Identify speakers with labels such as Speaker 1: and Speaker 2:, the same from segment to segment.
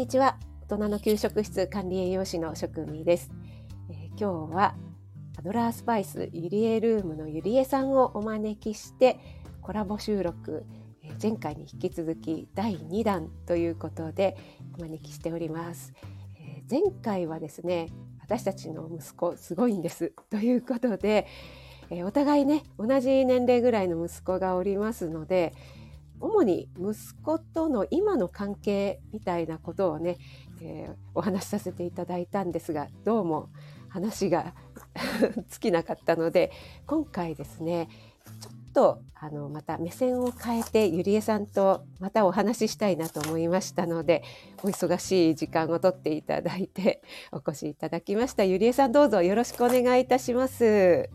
Speaker 1: にちは。大人の給食室管理栄養士の職味です、えー、今日はアドラースパイスゆりえルームのゆりえさんをお招きしてコラボ収録、えー、前回に引き続き第2弾ということでお招きしております、えー、前回はですね私たちの息子すごいんです。ということで、えお互いね同じ年齢ぐらいの息子がおりますので主に息子との今の関係みたいなことをね、えー、お話しさせていただいたんですがどうも話が 尽きなかったので今回ですねちょっとあのまた目線を変えてゆりえさんとまたお話ししたいなと思いましたのでお忙しい時間をとっていただいてお越しいただきましたゆりえさんどうぞよろしくお願いいたします。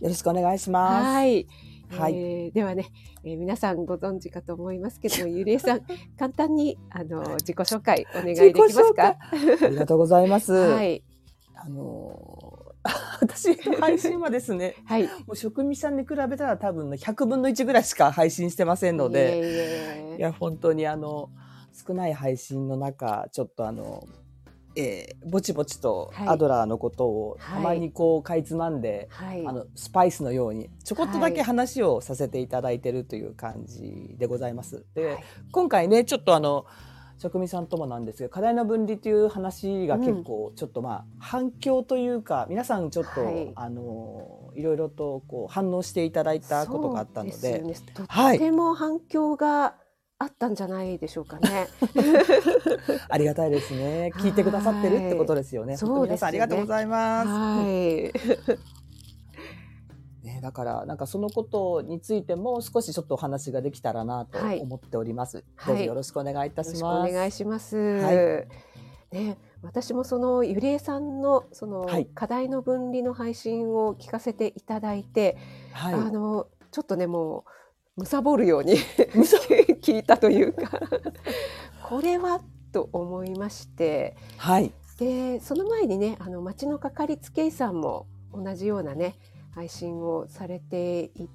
Speaker 2: よろしくお願いします。
Speaker 1: はい。はい、えー、ではね、えー、皆さんご存知かと思いますけども、ゆりえさん、簡単にあの自己紹介お願いできますか？
Speaker 2: ありがとうございます。はい。あのー、私配信はですね、はい、もう職味さんに比べたら多分100分の1ぐらいしか配信してませんので、いや本当にあの少ない配信の中ちょっとあのえー、ぼちぼちとアドラーのことをたまにこうかいつまんで、はい、あのスパイスのようにちょこっとだけ話をさせていただいてるという感じでございます。で、はい、今回ねちょっとあの職味さんともなんですが課題の分離という話が結構ちょっとまあ反響というか、皆さんちょっと、はい、あのいろいろとこう反応していただいたことがあったので、
Speaker 1: ね、とても反響があったんじゃないでしょうかね。
Speaker 2: ありがたいですね。聞いてくださってるってことですよね。そうです、ね、ありがとうございます。はい。ね、だからなんかそのことについても少しちょっとお話ができたらなと思っております。はい、どうぞよろしくお願いいたします。
Speaker 1: お願いします。はい、ね、私もそのゆりえさんのその課題の分離の配信を聞かせていただいて、はい、あのちょっとねもう貪るように 聞いたというかこれはと思いまして、はい、でその前にねあの町のかかりつけ医さんも同じようなね配信をされてい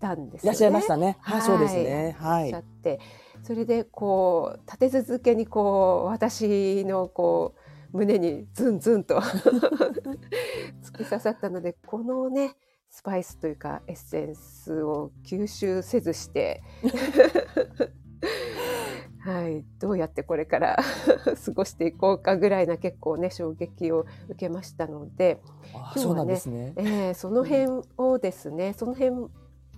Speaker 1: たんですよね。いらっ
Speaker 2: しゃいましたね。はい、そうですね。はい。
Speaker 1: っってそれでこう立て続けにこう私のこう胸にズンズンと 突き刺さったのでこのねスパイスというかエッセンスを吸収せずして はい、どうやってこれから 過ごしていこうかぐらいな結構ね衝撃を受けましたので
Speaker 2: 今日はねそね、
Speaker 1: えー、その辺をですねその辺を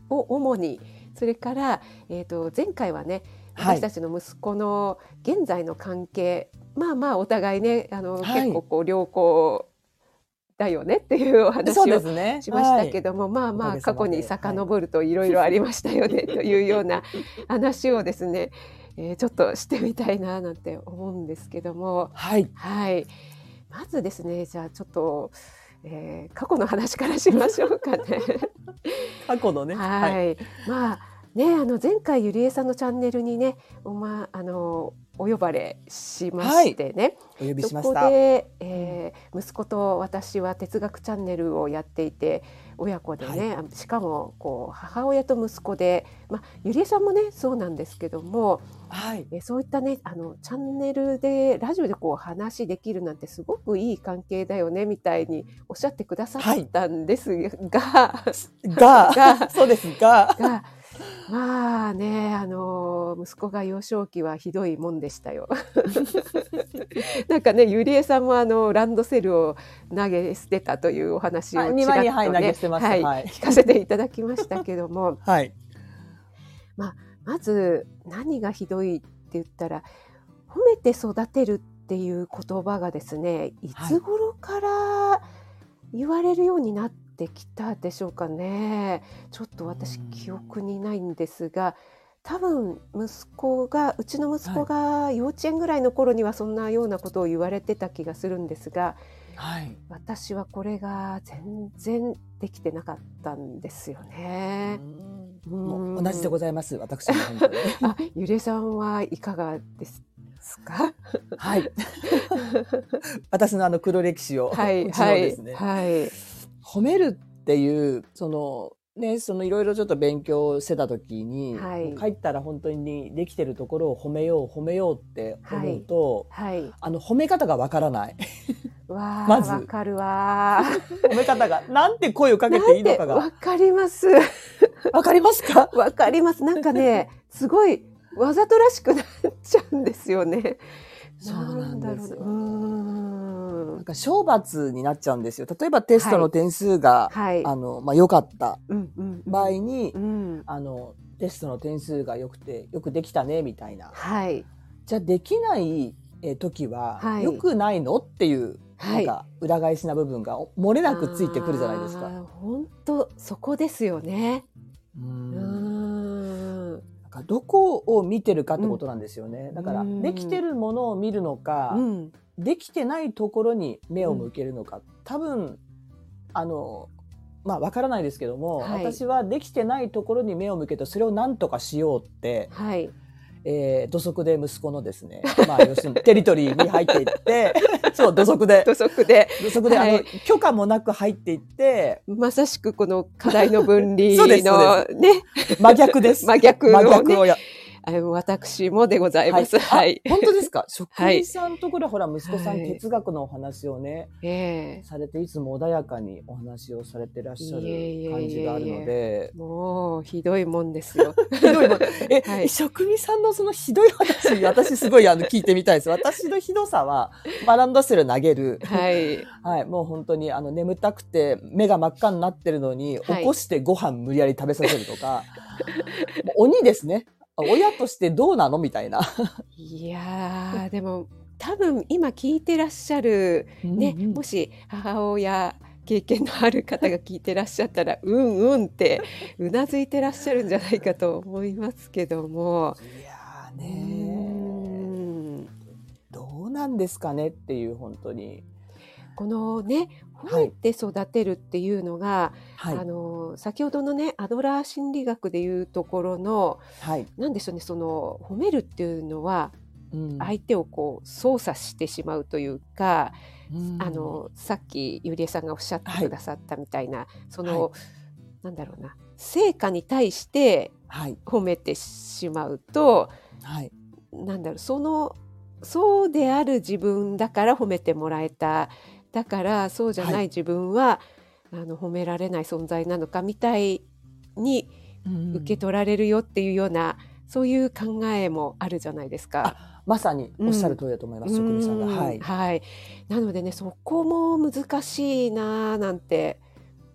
Speaker 1: 主にそれから、えーと、前回はね私たちの息子の現在の関係、はい、まあまあお互いねあの、はい、結構こう良好だよねっていうお話をしましたけども、ねはい、まあまあ過去に遡るといろいろありましたよね、というような 話をですね、えー、ちょっとしてみたいななんて思うんですけども、はい、はい、まずですねじゃあちょっと、えー、過去の話からしましょうかね。
Speaker 2: 過去のね、
Speaker 1: はい、はい、まあねあの前回ゆりえさんのチャンネルにねおまあのお呼ばれしましてね、
Speaker 2: はい、お呼びしま
Speaker 1: した。そこで、えー、息子と私は哲学チャンネルをやっていて親子でね、はい、しかもこう母親と息子で、まあ、ゆりえさんもねそうなんですけども、はい、えそういったねあのチャンネルでラジオでこう話できるなんてすごくいい関係だよねみたいにおっしゃってくださったんですが、
Speaker 2: はい、がが そうですが。が
Speaker 1: まあね、あの息子が幼少期はひどいもんでしたよ。なんかね、ゆりえさんもあのランドセルを投げ捨てたというお話をちらっとね、はい、はい、聞かせていただきましたけども、はい、まあまず何がひどいって言ったら褒めて育てるっていう言葉がですね、いつ頃から言われるようになってってきたでしょうかねちょっと私記憶にないんですが多分息子がうちの息子が幼稚園ぐらいの頃にはそんなようなことを言われてた気がするんですが、はい、私はこれが全然できてなかったんですよね。
Speaker 2: 同じでございます。私も
Speaker 1: あ、ゆれさんはいかがですか？
Speaker 2: はい。私のあの黒歴史を。はい。はい。はい。褒めるっていうそのね、そのいろいろちょっと勉強してた時に、はい、帰ったら本当にできてるところを褒めよう褒めようって思うと、はい、はい、あの褒め方がわからない。
Speaker 1: わ まず。わかるわ
Speaker 2: 褒め方がなんて声をかけていいのかが。
Speaker 1: わかります。
Speaker 2: わかりますか？
Speaker 1: わかります。なんかねすごいわざとらしくなっちゃうんですよね
Speaker 2: そうなんですよ。なんか賞罰になっちゃうんですよ。例えばテストの点数が、はい、あの、まあ、良かった場合に、うん、あの、テストの点数が良くて、よくできたね、みたいな。はい。じゃあ、できない時は、はい、良くないの？っていう、なんか、裏返しな部分が漏れなくついてくるじゃないですか。
Speaker 1: 本当そこですよね。うん
Speaker 2: かどこを見てるかってことなんですよね。だからできてるものを見るのか、できてないところに目を向けるのか、多分あのまあわからないですけども、はい、私はできてないところに目を向けてそれを何とかしようって、はい、えー、土足で息子のですね、まあ、要するにテリトリーに入っていって、そう、土足で。
Speaker 1: 土足で。
Speaker 2: 土足で、はい、あの、許可もなく入っていって、
Speaker 1: まさしくこの課題の分離の ね、
Speaker 2: 真逆です。
Speaker 1: 真逆、ね、真逆をや。私もでございます。はい。
Speaker 2: 本当ですか？職人さんのところ、ほら、息子さん哲学のお話をね、えされて、いつも穏やかにお話をされてらっしゃる感じがあるので。
Speaker 1: もう、ひどいもんですよ。
Speaker 2: ひどいもん。え、職人さんのそのひどい話、私すごいあの聞いてみたいです。私のひどさは、バランドセル投げる。はい。はい。もう本当に、あの、眠たくて、目が真っ赤になってるのに、起こしてご飯無理やり食べさせるとか、鬼ですね。親としてどうなの？みたいな。
Speaker 1: いやでも多分今聞いてらっしゃる、ね、うんうん、もし母親経験のある方が聞いてらっしゃったら うんうんってうなずいてらっしゃるんじゃないかと思いますけども。
Speaker 2: いやねどうなんですかねっていう本当に。
Speaker 1: このね褒めて育てるっていうのが、はい、あの先ほどのねアドラー心理学でいうところの、はい、なんでしょうねその褒めるっていうのは、うん、相手をこう操作してしまうというか、うん、あのさっきゆりえさんがおっしゃってくださったみたいな、はい、その、はい、なんだろうな成果に対して褒めてしまうと、はい、なんだろうそのそうである自分だから褒めてもらえただからそうじゃない自分は、はい、あの褒められない存在なのかみたいに受け取られるよっていうような、うん、そういう考えもあるじゃないですか。
Speaker 2: まさにおっしゃる通りだと思います、職人さんが。はい、
Speaker 1: はい、なのでねそこも難しいななんて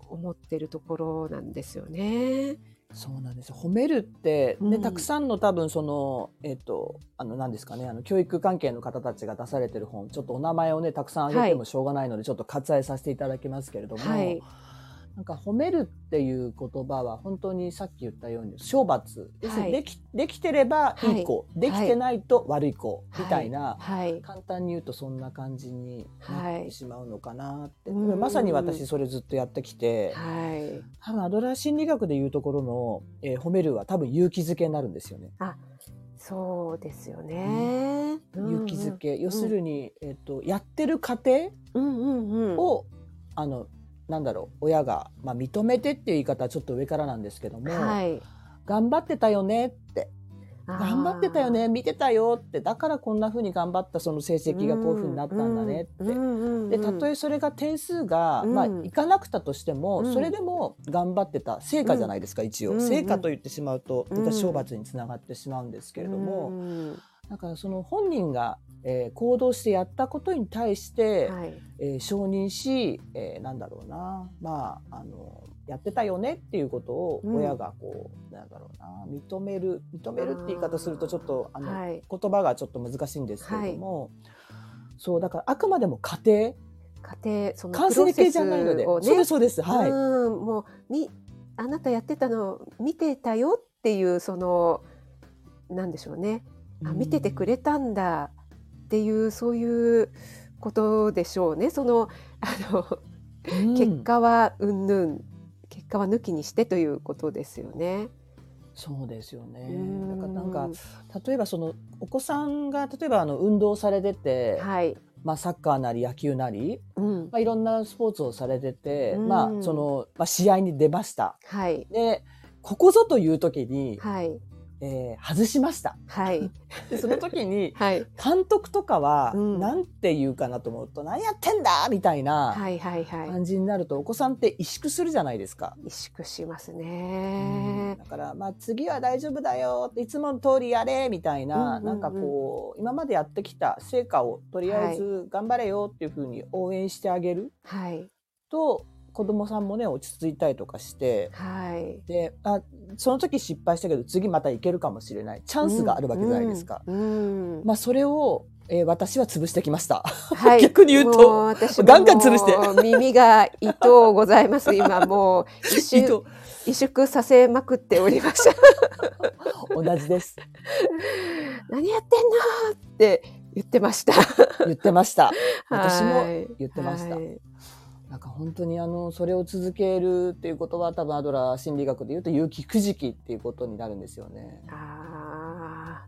Speaker 1: 思ってるところなんですよね。
Speaker 2: そうなんです褒めるってね、うん、たくさんの多分そのえっ、ー、とあの何ですかねあの教育関係の方たちが出されてる本ちょっとお名前をねたくさん挙げてもしょうがないので、はい、ちょっと割愛させていただきますけれども、はい、なんか褒めるっていう言葉は本当にさっき言ったように懲罰、はい、できできてればいい子、はい、できてないと悪い子、みたいな、はい、簡単に言うとそんな感じになってしまうのかなって、まさに私それずっとやってきて、多分アドラー心理学でいうところの、えー、褒めるは多分勇気づけになるんですよね。
Speaker 1: あそうですよね。
Speaker 2: うん、勇気づけ、要するに、えっ、ー、とやってる過程を、うんうんうん、あのなんだろう親が、まあ、認めてっていう言い方はちょっと上からなんですけども、はい、頑張ってたよねって。頑張ってたよね見てたよって。だからこんなふうに頑張ったその成績がこういうふうになったんだねって、でたとえそれが点数が、まあ、いかなくたとしても、それでも頑張ってた。成果じゃないですか、一応、成果と言ってしまうと私懲罰につながってしまうんですけれども、だからその本人がえー、行動してやったことに対して、はい、えー、承認し、えー、なんだろうな。まああのやってたよねっていうことを親がこう、うん、なんだろうな。認める認めるって言い方するとちょっとあの、はい、言葉がちょっと難しいんですけれども、はい、そうだからあくまでも家庭。
Speaker 1: 家庭
Speaker 2: その完成形じゃないので、ね、そうですそうです。はい。
Speaker 1: うん。もうみあなたやってたの見てたよっていうそのなんでしょうね。あ見ててくれたんだっていうそういうことでしょうね。そのあの、うん、結果はうんぬん結果は抜きにしてということですよね。
Speaker 2: そうですよね。だからなんか例えばそのお子さんが例えばあの運動されてて、はい、まあ、サッカーなり野球なり、うん、まあ、いろんなスポーツをされてて、うん、まあそのまあ、試合に出ました。はい、でここぞという時に、はい、えー、外しました。はい。でその時に、はい、監督とかは、うん、なんて言うかなと思うと、何やってんだ？みたいな感じになると、お子さんって萎縮するじゃないですか。
Speaker 1: 萎縮しますね。
Speaker 2: だから、まあ、次は大丈夫だよいつもの通りやれみたいな、なんかこう、今までやってきた成果をとりあえず頑張れよっていうふうに応援してあげる。はい。と、子供さんもね落ち着いたりとかして、はい、であその時失敗したけど次またいけるかもしれないチャンスがあるわけじゃないですか。うんうん、まあ、それをえー、私は潰してきました。はい、逆に言うと、ガンガン潰して。
Speaker 1: 耳が糸ございます。今 もう一瞬萎縮させまくっておりました。
Speaker 2: 同じです。
Speaker 1: 何やってんのって言ってました。
Speaker 2: 言ってました。私も言ってました。はいなんか本当にあの、それを続けるっていうことは多分アドラー心理学で言うと有機くじきっていうことになるんですよね。あ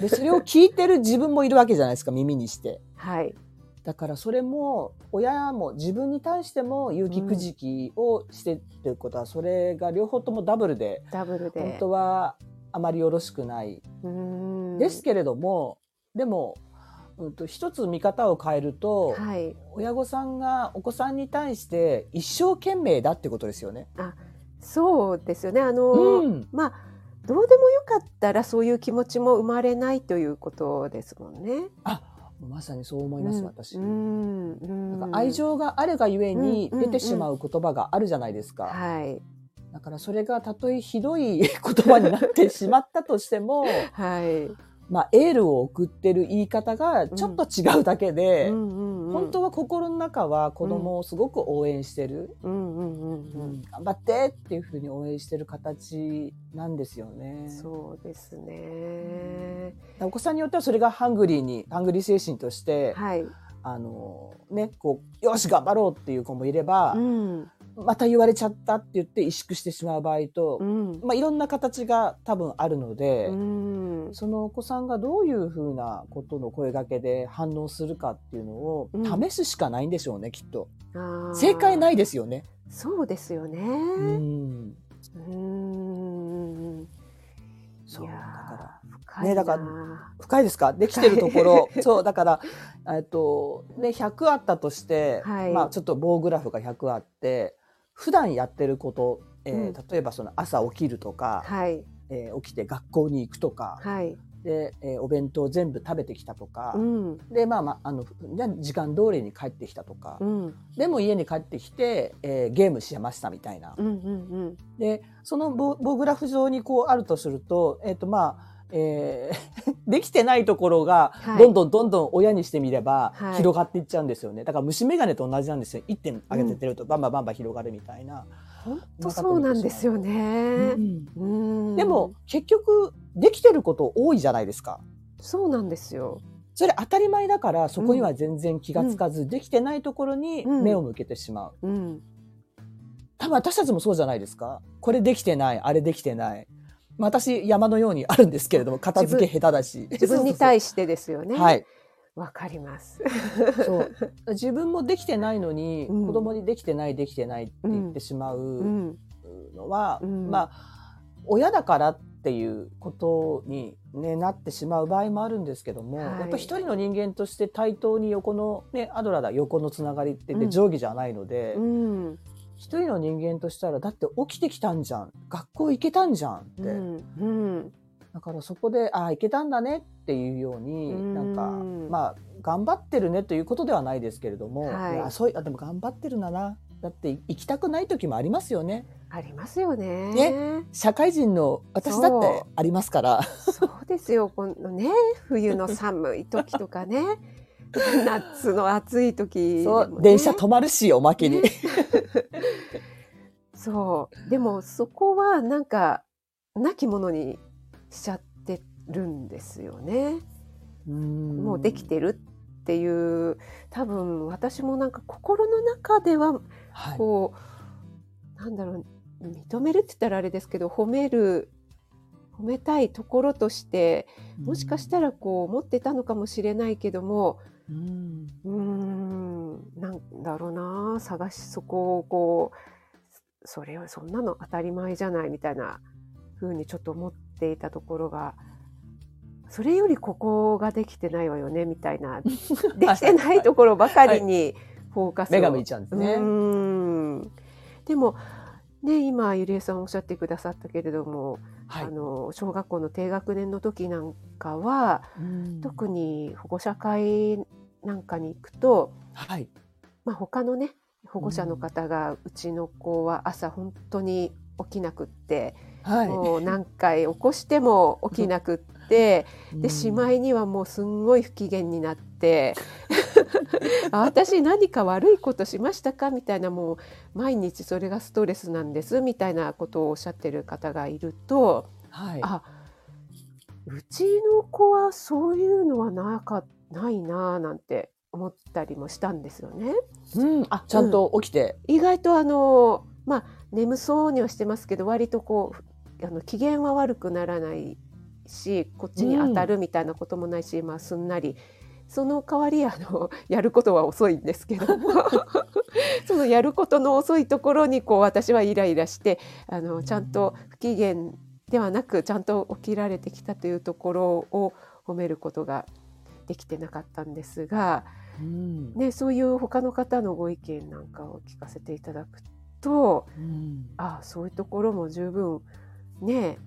Speaker 2: で、それを聞いてる自分もいるわけじゃないですか、耳にして。はい。だからそれも親も自分に対しても有機くじきをしてっていうことは、それが両方ともダブルでダブルで本当はあまりよろしくないですけれどもでもうんと、一つ見方を変えると、はい、親御さんがお子さんに対して一生懸命だってことですよね。
Speaker 1: あそうですよね。あの、うん、まあどうでもよかったらそういう気持ちも生まれないということですもんね。
Speaker 2: あまさにそう思います、うん、私、うん、なんか愛情があるがゆえに出てしまう言葉があるじゃないですか。はい、だからそれがたとえひどい言葉になってしまったとしても、はい、まあ、エールを送ってる言い方がちょっと違うだけで、本当は心の中は子供をすごく応援してる。頑張ってっていうふうに応援してる形なんですよね。
Speaker 1: そうですね。
Speaker 2: お子さんによってはそれがハングリーに、ハングリー精神として、はい、あの、ね、こう、よし頑張ろうっていう子もいれば、うんまた言われちゃったって言って萎縮してしまう場合と、うん、まあ、いろんな形が多分あるので、うん、そのお子さんがどういうふうなことの声がけで反応するかっていうのを試すしかないんでしょうね、きっと。正解ないですよね。
Speaker 1: そうですよね。うん。うん。
Speaker 2: そうだから。ねだから深いですか？できてるところ。そうだからえっとね100あったとして、はい、まあちょっと棒グラフが100あって普段やってること、えー、うん、例えばその朝起きるとか、はい。えー、起きて学校に行くとか、はい、で、えー、お弁当全部食べてきたとか、うん、でまあまああの時間通りに帰ってきたとか、うん、でも家に帰ってきて、えー、ゲームしましたみたいな。うんうんうん、でその棒グラフ上にこうあるとすると,、えーとまあえー、できてないところが、どんどんどんどん親にしてみれば、広がっていっちゃうんですよね。だから虫眼鏡と同じなんですよ。1点上げてると、バンバンバンバン広がるみたいな。
Speaker 1: 本当そうなんですよね。
Speaker 2: うん、でも、結局、できてること多いじゃないですか。
Speaker 1: そうなんですよ。
Speaker 2: それ当たり前だから、そこには全然気がつかず、うん、できてないところに目を向けてしまう。うん、多分私たちもそうじゃないですか。これできてない、あれできてない。私山のようにあるんですけれども片付け下手だし。
Speaker 1: 自分に対してですよね。はい。わかります。
Speaker 2: そう。自分もできてないのに、うん、子供にできてないできてないって言ってしまうのは、うん。うん、まあ親だからっていうことに、ね、なってしまう場合もあるんですけども、はい、やっぱ一人の人間として対等に横の、ね、アドラーだ横のつながりって定規じゃないので、一人の人間としたらだって起きてきたんじゃん。学校行けたんじゃんって、うんうん、だからそこでああ行けたんだねっていうように、ん、なんかまあ頑張ってるねということではないですけれども、はい、いやそうあでも頑張ってるんだな。だって行きたくない時もありますよね。
Speaker 1: ありますよね。
Speaker 2: ね、社会人の私だってありますから。
Speaker 1: そうですよ。このね、冬の寒い時とかね。夏の暑い時、
Speaker 2: ね、電車止まるしおまけに、ね、
Speaker 1: そう。でもそこはなんか亡き者にしちゃってるんですよね。うん。もうできてるっていう多分私もなんか心の中ではこう、はい、なんだろう認めるって言ったらあれですけど褒める褒めたいところとしてもしかしたらこう思ってたのかもしれないけどもうん。うんなんだろうな探しそこをこうそれはそんなの当たり前じゃないみたいな風にちょっと思っていたところがそれよりここができてないわよねみたいな できてないところばかりにフォーカスを、
Speaker 2: 目が向いちゃうんですね。うん。
Speaker 1: でもね今ゆりえさんおっしゃってくださったけれども、はい、あの小学校の低学年の時なんかは、特に保護者会なんかに行くと、はい。まあ、他のね保護者の方が、うちの子は朝本当に起きなくって、はい、もう何回起こしても起きなくって、でしまいにはもうすんごい不機嫌になって 私何か悪いことしましたかみたいなもう毎日それがストレスなんですみたいなことをおっしゃってる方がいると、はい、あうちの子はそういうのはなかないななんて思ったりもしたんですよね。
Speaker 2: うん、あちゃんと起きて、
Speaker 1: うん、意外とあのまあ眠そうにはしてますけど割とこうあの機嫌は悪くならないしこっちに当たるみたいなこともないし、うん、まあすんなり。その代わりあの やることは遅いんですけど。そのやることの遅いところにこう私はイライラしてあのちゃんと不機嫌ではなくちゃんと起きられてきたというところを褒めることができてなかったんですが、うん、ね、そういう他の方のご意見なんかを聞かせていただくと、うん、ああそういうところも十分ね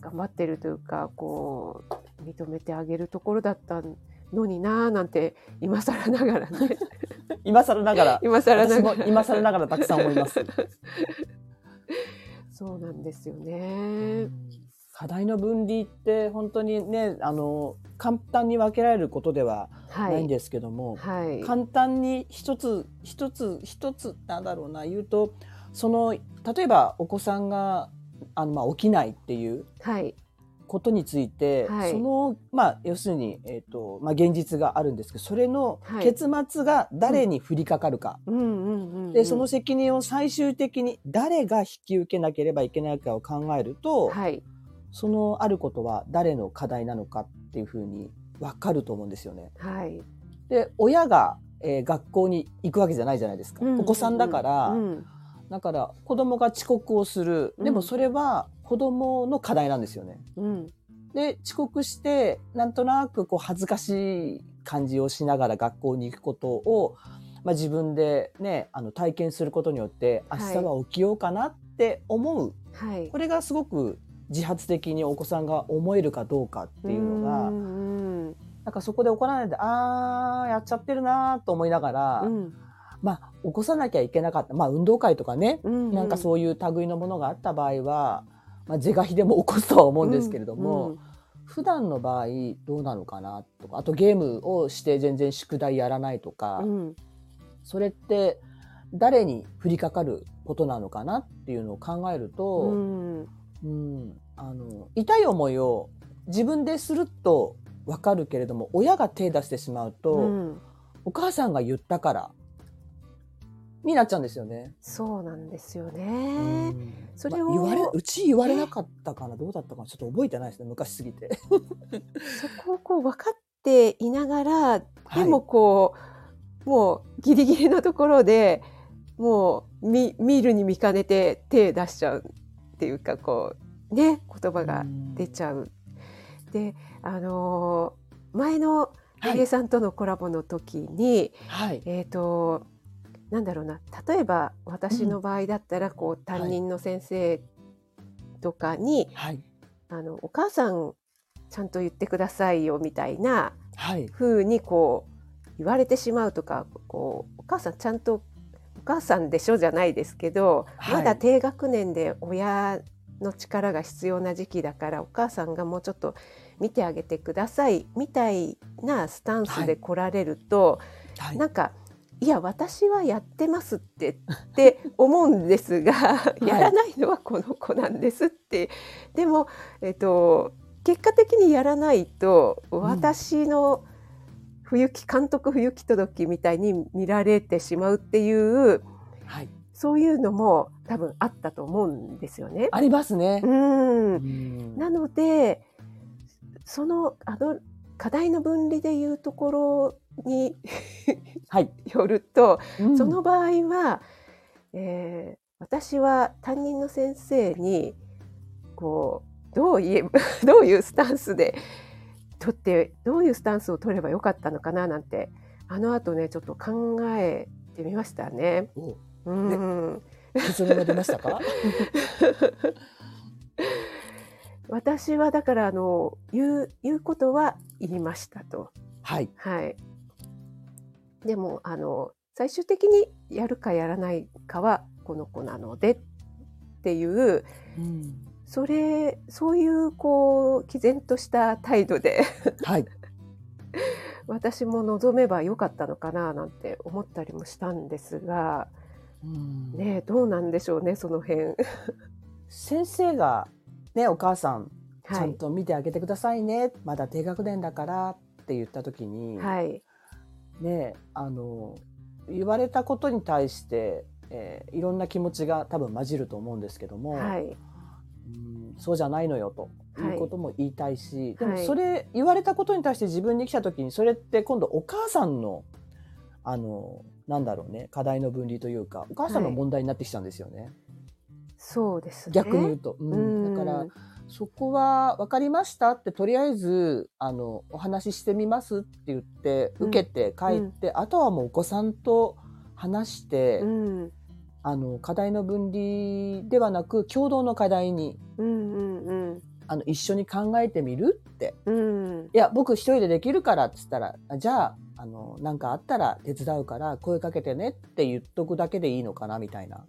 Speaker 1: 頑張ってるというかこう認めてあげるところだったんのになーなんて今更ながらね。
Speaker 2: 今更ながら。
Speaker 1: 今更なが
Speaker 2: ら。今更ながらたくさん思います。
Speaker 1: そうなんですよね。
Speaker 2: 課題の分離って本当にねあの簡単に分けられることではないんですけども、はい。はい、簡単に一つ一つ一つなんだろうな言うとその例えばお子さんがあの、まあ、起きないっていうことについて、はい、その、まあ、要するに、えっ、ー、と、まあ、現実があるんですけど、それの結末が誰に降りかかるか。で、その責任を最終的に誰が引き受けなければいけないかを考えると、はい、そのあることは誰の課題なのかっていうふうに分かると思うんですよね。はい、で、親が、えー、学校に行くわけじゃないじゃないですか。お子さんだから、うんだから子供が遅刻をする。でもそれは子供の課題なんですよね。うん、で、遅刻して、なんとなくこう恥ずかしい感じをしながら学校に行くことを、まあ、自分でね、あの体験することによって、明日は起きようかなって思う。はい、これがすごく自発的にお子さんが思えるかどうかっていうのが、んなんかそこで怒らないで、あー、やっちゃってるなと思いながら、うん。まあ、起こさなきゃいけなかった。まあ、運動会とかね、うんうん、なんかそういう類のものがあった場合は、まあ、是が非でも起こすとは思うんですけれども、うんうん、普段の場合どうなのかなとか、あとゲームをして全然宿題やらないとか、うん、それって誰に降りかかることなのかなっていうのを考えると、うん、うん、あの、痛い思いを自分でするとわかるけれども、親が手出してしまうと、うん、お母さんが言ったからになっちゃうんですよね。
Speaker 1: そうなんですよね。
Speaker 2: それを、まあ、言われうち言われなかったかなどうだったかちょっと覚えてないですね昔すぎて。
Speaker 1: そこをこう分かっていながらでもこう、はい、もうギリギリのところでもう見見るに見かねて手出しちゃうっていうかこうね言葉が出ちゃう。であのー、前の入江さんとのコラボの時に、はい、えっ、ー、となんだろうな例えば私の場合だったら、こう担任の先生とかに、はい、あのお母さんちゃんと言ってくださいよみたいなふうにこう言われてしまうとかこうお母さんちゃんとお母さんでしょじゃないですけど、はい、まだ低学年で親の力が必要な時期だからお母さんがもうちょっと見てあげてくださいみたいなスタンスで来られると、はい。はい、なんかいや私はやってますってって思うんですが、はい、やらないのはこの子なんですって。でも、えっと、結果的にやらないと私の冬木監督冬木届みたいに見られてしまうっていう、はい、そういうのも多分あったと思うんですよね。
Speaker 2: ありますね。う
Speaker 1: んなのでそのあの課題の分離でいうところにはい、よると、うん、その場合は、えー、私は担任の先生にこうどう言え どういうスタンスで取ってどういうスタンスを取ればよかったのかななんてあの後ねちょっと考えてみましたね。うん、
Speaker 2: 結論が出ましたか？
Speaker 1: 私はだからあの言う言うことは言いましたと。
Speaker 2: はい。
Speaker 1: はい。でもあの最終的にやるかやらないかはこの子なのでっていう、うん、それそういうこう毅然とした態度で
Speaker 2: はい、
Speaker 1: 私も望めばよかったのかななんて思ったりもしたんですが、うん、ねどうなんでしょうねその辺。
Speaker 2: 先生がねお母さんちゃんと見てあげてくださいね、はい、まだ低学年だからって言った時に、
Speaker 1: はい、
Speaker 2: ねあの言われたことに対して、えー、いろんな気持ちが多分混じると思うんですけども、
Speaker 1: はい、
Speaker 2: うんそうじゃないのよということも言いたいし、でもそれ言われたことに対して自分に来た時にそれって今度お母さんのあのなんだろうね課題の分離というかお母さんの問題になってきちゃうんですよね。
Speaker 1: そうですね。
Speaker 2: 逆に言うと、うん、だからそこは分かりましたってとりあえずあのお話ししてみますって言って受けて帰って、うん、あとはもうお子さんと話して、うん、あの課題の分離ではなく共同の課題に、
Speaker 1: うんうんうん、
Speaker 2: あの一緒に考えてみるって、
Speaker 1: うん、
Speaker 2: いや僕一人でできるからっつったらじゃああのなんかあったら手伝うから声かけてねって言っとくだけでいいのかなみたいな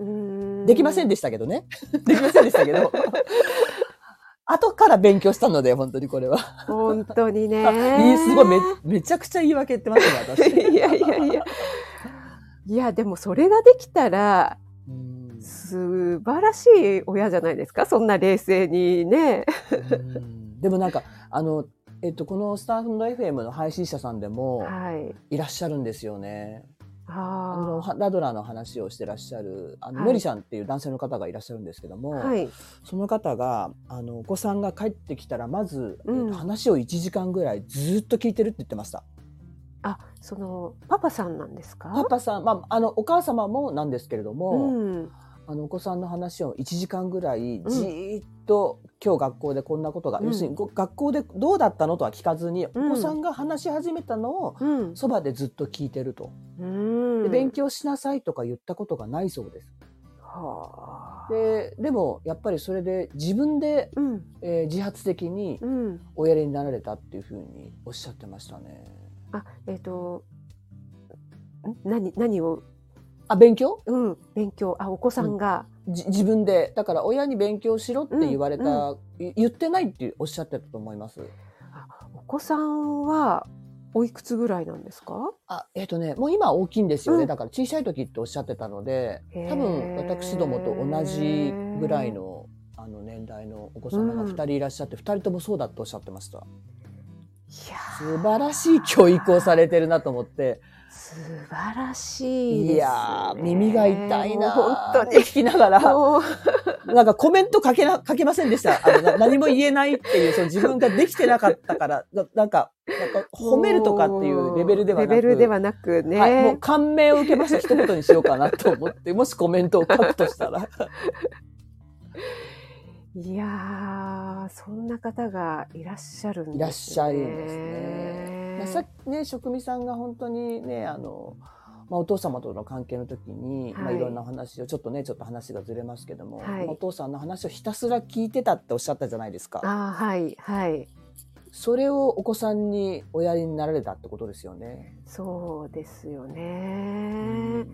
Speaker 2: できませんでしたけどね できませんでしたけど 後から勉強したので、本当にこれは。
Speaker 1: 本当にね。
Speaker 2: すごいめ、めちゃくちゃ言い訳言ってますね、私。
Speaker 1: いやいやいや。いや、でもそれができたら、素晴らしい親じゃないですか、そんな冷静にね。
Speaker 2: でもなんか、あの、えっと、このスタンド FM の配信者さんでも、い。らっしゃるんですよね。
Speaker 1: あ
Speaker 2: のラドラーの話をしてらっしゃるあの、はい、のりさんっていう男性の方がいらっしゃるんですけども、
Speaker 1: はい、
Speaker 2: その方があのお子さんが帰ってきたらまず、うん、えー、話を1時間ぐらいずっと聞いてるって言ってました。
Speaker 1: あそのパパさんなんですか？
Speaker 2: パパさん、まあ、あのお母様もなんですけれども、
Speaker 1: うん、
Speaker 2: あのお子さんの話を1時間ぐらいじっと、うん、今日学校でこんなことが、うん、要するに学校でどうだったのとは聞かずに、お子さんが話し始めたのをそば、でずっと聞いてると、で勉強しなさいとか言ったことがないそうです。
Speaker 1: は
Speaker 2: ででもやっぱりそれで自分で、うん、えー、自発的におやりになられたっていうふうにおっしゃってましたね。
Speaker 1: あえっ、ー、と何何を
Speaker 2: あ、勉強？
Speaker 1: うん、勉強。あ、お子さんが。
Speaker 2: うん、自分で。だから親に勉強しろって言われた、うんうん、言ってないっておっしゃってたと思います？
Speaker 1: お子さんは、おいくつぐらいなんですか？
Speaker 2: あ、えっ、ー、とね、もう今大きいんですよね。うん、だから小さい時っておっしゃってたので、多分私どもと同じぐらいのあの年代のお子様が2人いらっしゃって、うん、2人ともそうだとおっしゃってました。い
Speaker 1: や
Speaker 2: 素晴らしい教育をされてるなと思って。
Speaker 1: 素晴らしい、ね、
Speaker 2: いや耳が痛いな本当に。聞きながら。なんかコメント書けな書けませんでした。あの何も言えないっていうその自分ができてなかったから。ななんかなんか褒めるとかっていうレベルではなく。レベルではなくね、はい、もう感銘を受けました。一言にしようかなと思って。もしコメントを書くとしたら。
Speaker 1: いやそんな方がいらっしゃるんですね。
Speaker 2: いらっしゃるんですね。まあ、さっきね、職味さんが本当にね、あの、まあ、お父様との関係の時に、はい、まあ、い。ろんな話をちょっとねちょっと話がずれますけども、はい、お父さんの話をひたすら聞いてたっておっしゃったじゃないですか。
Speaker 1: あはいはい。
Speaker 2: それをお子さんにおやりになられたってことですよね。
Speaker 1: そうですよね。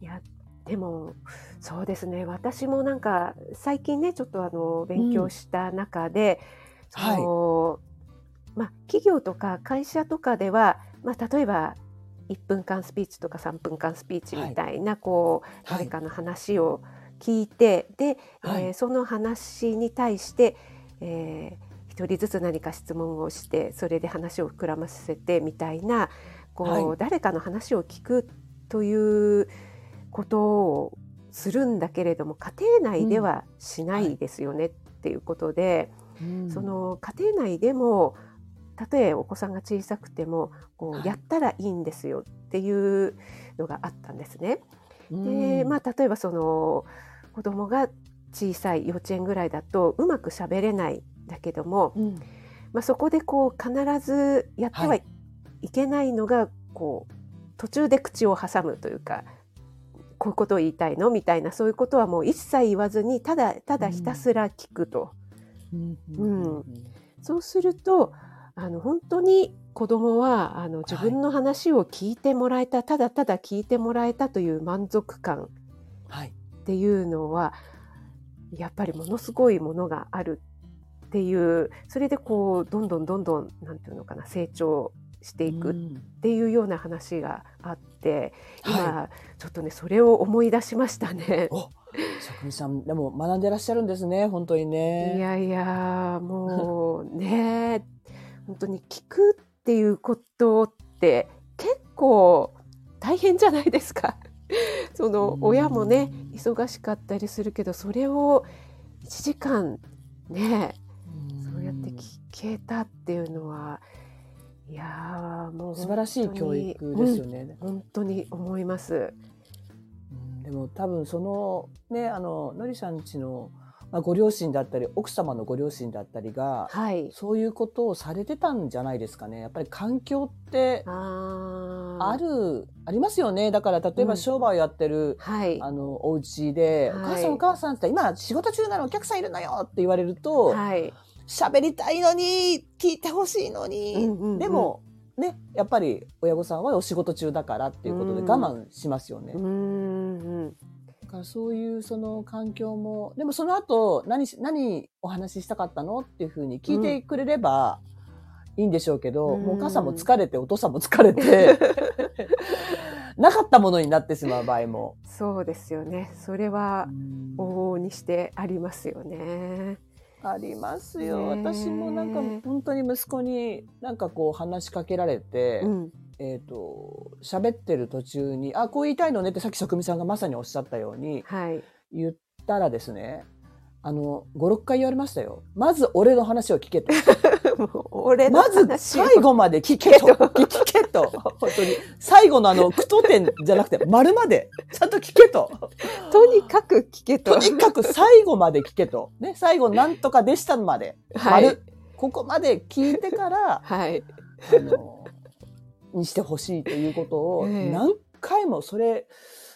Speaker 1: いやでもそうですね。私もなんか最近ねちょっとあの勉強した中で、うん、その、はい、まあ、企業とか会社とかでは、まあ、例えば1分間スピーチとか3分間スピーチみたいな、はい、こう誰かの話を聞いて、で、はい、えー、その話に対して、えー、1人ずつ何か質問をしてそれで話を膨らませてみたいなこう、誰かの話を聞くということをするんだけれども家庭内ではしないですよねっていうことで、うん。はい、その家庭内でもたとえお子さんが小さくてもこうやったらいいんですよっていうのがあったんですね。でまあ、例えばその子供が小さい幼稚園ぐらいだとうまく喋れないだけども、うん、まあ、そこでこう必ずやってはいけないのが、はい、こう途中で口を挟むというかこういうことを言いたいの？みたいなそういうことはもう一切言わずにただただひたすら聞くと。うん、うん、そうするとあの本当に子供はあの自分の話を聞いてもらえた、はい、ただただ聞いてもらえたという満足感っていうのは、やっぱりものすごいものがあるっていうそれでこうどんどんどんどんなんていうのかな成長していくっていうような話があって、うん、今、はい、ちょっとねそれを思い出しましたね。
Speaker 2: 職人さんでも学んでらっしゃるんですね本当にね。
Speaker 1: いやいやもうね本当に聞くっていうことって結構大変じゃないですか。その親もね忙しかったりするけどそれを1時間ねそうやって聞けたっていうのはいやもう
Speaker 2: 素晴らしい教育ですよね、
Speaker 1: うん、本当に思います。
Speaker 2: でも多分そのねあののりさんちのまあ、ご両親だったり奥様のご両親だったりが、はい、そういうことをされてたんじゃないですかね。やっぱり環境ってあるありますよね。だから例えば商売やってる、うんはい、あのお家で、はい、お母さんお母さんって今仕事中なのお客さんいるのよって言われると喋、はい、りたいのに聞いてほしいのに、うんうんうん、でもねやっぱり親御さんはお仕事中だからっていうことで我慢しますよね。うんうんからそういうその環境も、でもその後何何お話ししたかったのっていうふうに聞いてくれればいいんでしょうけど、うん、もうお母さんも疲れてお父さんも疲れて なかったものになってしまう場合も。
Speaker 1: そうですよね。それは往々にしてありますよね。
Speaker 2: ありますよ。私もなんか本当に息子になんかこう話しかけられて、うん、えっ、ー、と、喋ってる途中に、あ、こう言いたいのねってさっき職味さんがまさにおっしゃったように、はい、言ったらですね、あの、5、6回言われましたよ。まず俺の話を聞けと。俺のまず最後まで聞けと。聞けと。本当に。最後のあの、句読点じゃなくて、丸まで、ちゃんと聞けと。
Speaker 1: とにかく聞けと。
Speaker 2: とにかく最後まで聞けと。ね、最後なんとかでしたまで。はい、丸。ここまで聞いてから、はい。あの、にしてほしいということを何回もそれ、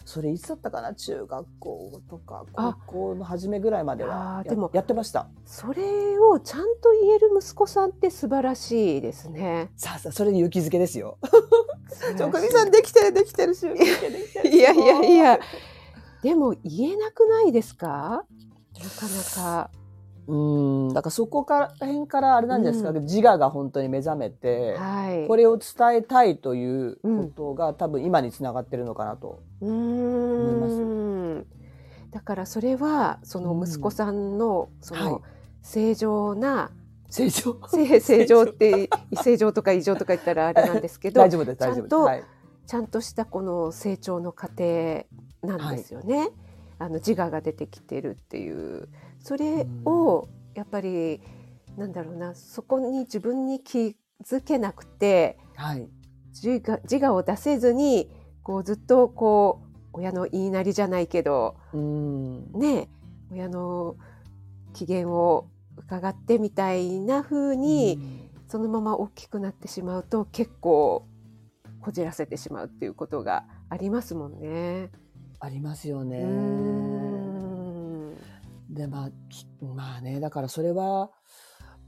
Speaker 2: それいつだったかな？中学校とか高校の初めぐらいまではでもやってました。
Speaker 1: それをちゃんと言える息子さんって素晴らしいですね。
Speaker 2: さあさあそれで勇気づけですよ。職人さんできてるできてるし
Speaker 1: いやいやいや。でも言えなくないですか？なかなか
Speaker 2: うん、だからそこから辺からあれなんですか、うん、自我が本当に目覚めて、はい、これを伝えたいということが、うん、多分今につながってるのかなと。思います。
Speaker 1: だからそれはその息子さんのその正常な、
Speaker 2: 正常？
Speaker 1: 正常って正常とか異常とか言ったらあれなんですけど
Speaker 2: 大丈夫です大丈夫です、はい、
Speaker 1: ちゃんとしたこの成長の過程なんですよね。はい、あの自我が出てきてるっていう。それをやっぱりなんだろうなそこに自分に気づけなくて、はい、自我自我を出せずにこうずっとこう親の言いなりじゃないけど、ね親の機嫌を伺ってみたいな風にそのまま大きくなってしまうと結構こじらせてしまうっていうことがありますもんね。
Speaker 2: ありますよね。で、まあ、まあね、だからそれは、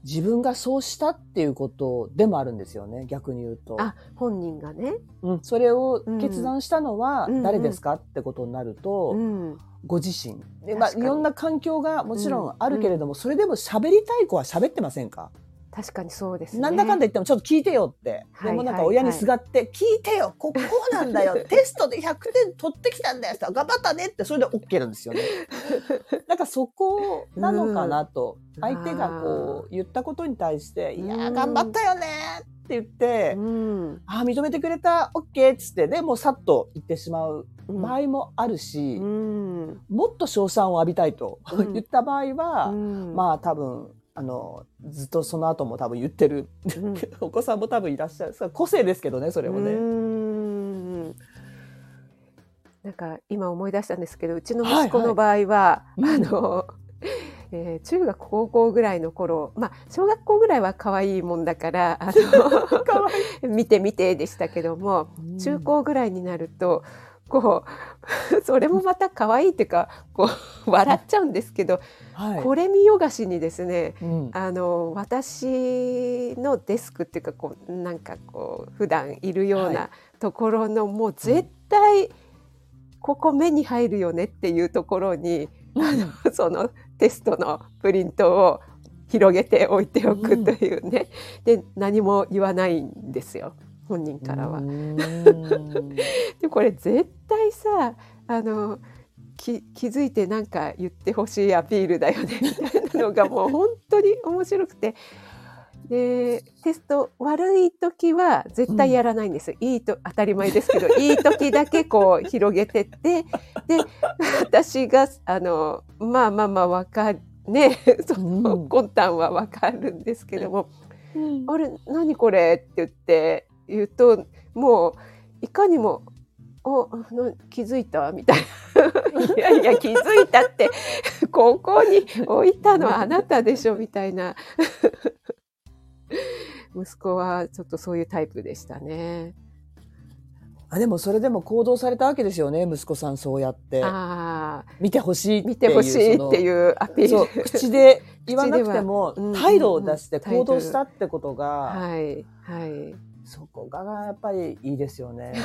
Speaker 2: 自分がそうしたっていうことでもあるんですよね、逆に言うと。
Speaker 1: あ、本人がね。
Speaker 2: うん、それを決断したのは誰ですか、うん、ってことになると、うん、ご自身。で、まあ、いろんな環境がもちろんあるけれども、それでも喋りたい子は喋ってませんか？
Speaker 1: 確かにそうですね。
Speaker 2: なんだかんだ言ってもちょっと聞いてよって。でもなんか親にすがって、聞いてよここうなんだよテストで100点取ってきたんだよ頑張ったねってそれで OK なんですよね。なんかそこなのかなと。相手がこう言ったことに対して、いや頑張ったよねって言って、うん、ああ、認めてくれた、OK っつって、でもさっと言ってしまう場合もあるし、うん、もっと賞賛を浴びたいと言った場合は、うん、まあ多分、あのずっとその後も多分言ってる、うん、お子さんも多分いらっしゃる。個性ですけどねそれもね。
Speaker 1: なんか今思い出したんですけどうちの息子の場合は、はいはい、あの、えー、中学高校ぐらいの頃まあ小学校ぐらいは可愛いもんだからあの 見て見てでしたけども、中高ぐらいになるとこう それもまた可愛いっていうかこう 笑っちゃうんですけど、はい、これ見よがしにですね、うん、あの私のデスクっていうかこうなんかこう普段いるようなところの、はい、もう絶対ここ目に入るよねっていうところに、うん、あのそのテストのプリントを広げておいておくというね、うん、で何も言わないんですよ本人からは。でこれ絶対さあの気気づいてなんか言ってほしいアピールだよねみたいなのがもう 本当に面白くて。でテスト悪い時は絶対やらないんです、うん、いいと当たり前ですけど いい時だけこう広げてってで私があのまあまあまあ分かるねその魂胆は分かるんですけども「うん、あれ何これ?」って言って言うともういかにも「おの気づいた?」みたいな「いやいや気づいたってここに置いたのはあなたでしょ」みたいな。息子はちょっとそういうタイプでしたね。
Speaker 2: あでもそれでも行動されたわけですよね息子さんそうやって。見てほしい
Speaker 1: 見てほしいっていうアピー
Speaker 2: ル。口で言わなくても態度を出して行動したってことが、
Speaker 1: はいはい
Speaker 2: そこがやっぱりいいですよね。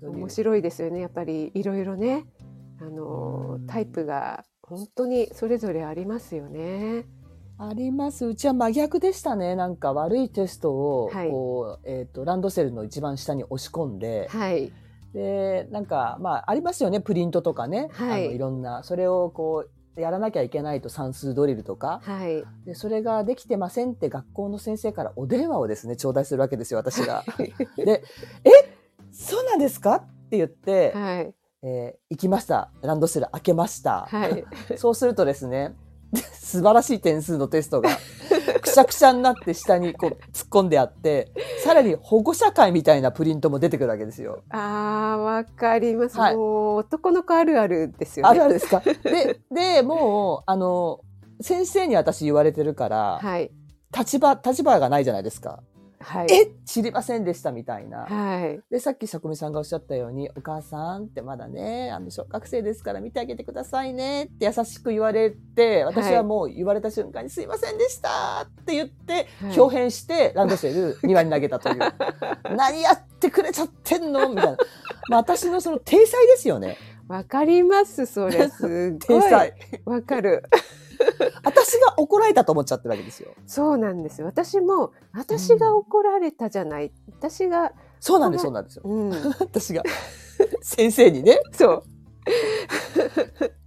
Speaker 1: 面白いですよねやっぱりいろいろねあのタイプが本当にそれぞれありますよね。
Speaker 2: あります。うちは真逆でしたね。なんか悪いテストを、はい、こう、えっ、ー、と、ランドセルの一番下に押し込んで、
Speaker 1: はい。
Speaker 2: で、なんか、まあ、ありますよね。プリントとかね。はい。あのいろんな、それをこう、やらなきゃいけないと算数ドリルとか、
Speaker 1: はい、
Speaker 2: でそれができてませんって学校の先生からお電話をですね頂戴するわけですよ私が。で「えそうなんですか?」って言って、
Speaker 1: はい。
Speaker 2: えー、行きました。ランドセル開けました、
Speaker 1: はい、
Speaker 2: そうするとですね 素晴らしい点数のテストがくしゃくしゃになって下にこう突っ込んであってさらに保護者会みたいなプリントも出てくるわけですよ。
Speaker 1: あーわかります、はい、もう男の子あるあるですよね。
Speaker 2: あるあるですか？ででもうあの先生に私言われてるから、
Speaker 1: はい、
Speaker 2: 立場立場がないじゃないですか。
Speaker 1: はい、
Speaker 2: え知りませんでしたみたいな。
Speaker 1: はい、
Speaker 2: でさっきさくみさんがおっしゃったように「お母さんってまだねあの小学生ですから見てあげてくださいね」って優しく言われて私はもう言われた瞬間に「すいませんでした」って言って、はい、表変してランドセル庭に投げたという「何やってくれちゃってんの?」みたいな、まあ、私のその体裁ですよね。
Speaker 1: わかりますそれ すごい。わかる。
Speaker 2: 私が怒られたと思っちゃってるわけですよ。
Speaker 1: そうなんですよ。私も、私が怒られたじゃない。うん、私が。
Speaker 2: そうなんです、そうなんですよ。うん、私が。先生にね。
Speaker 1: そう。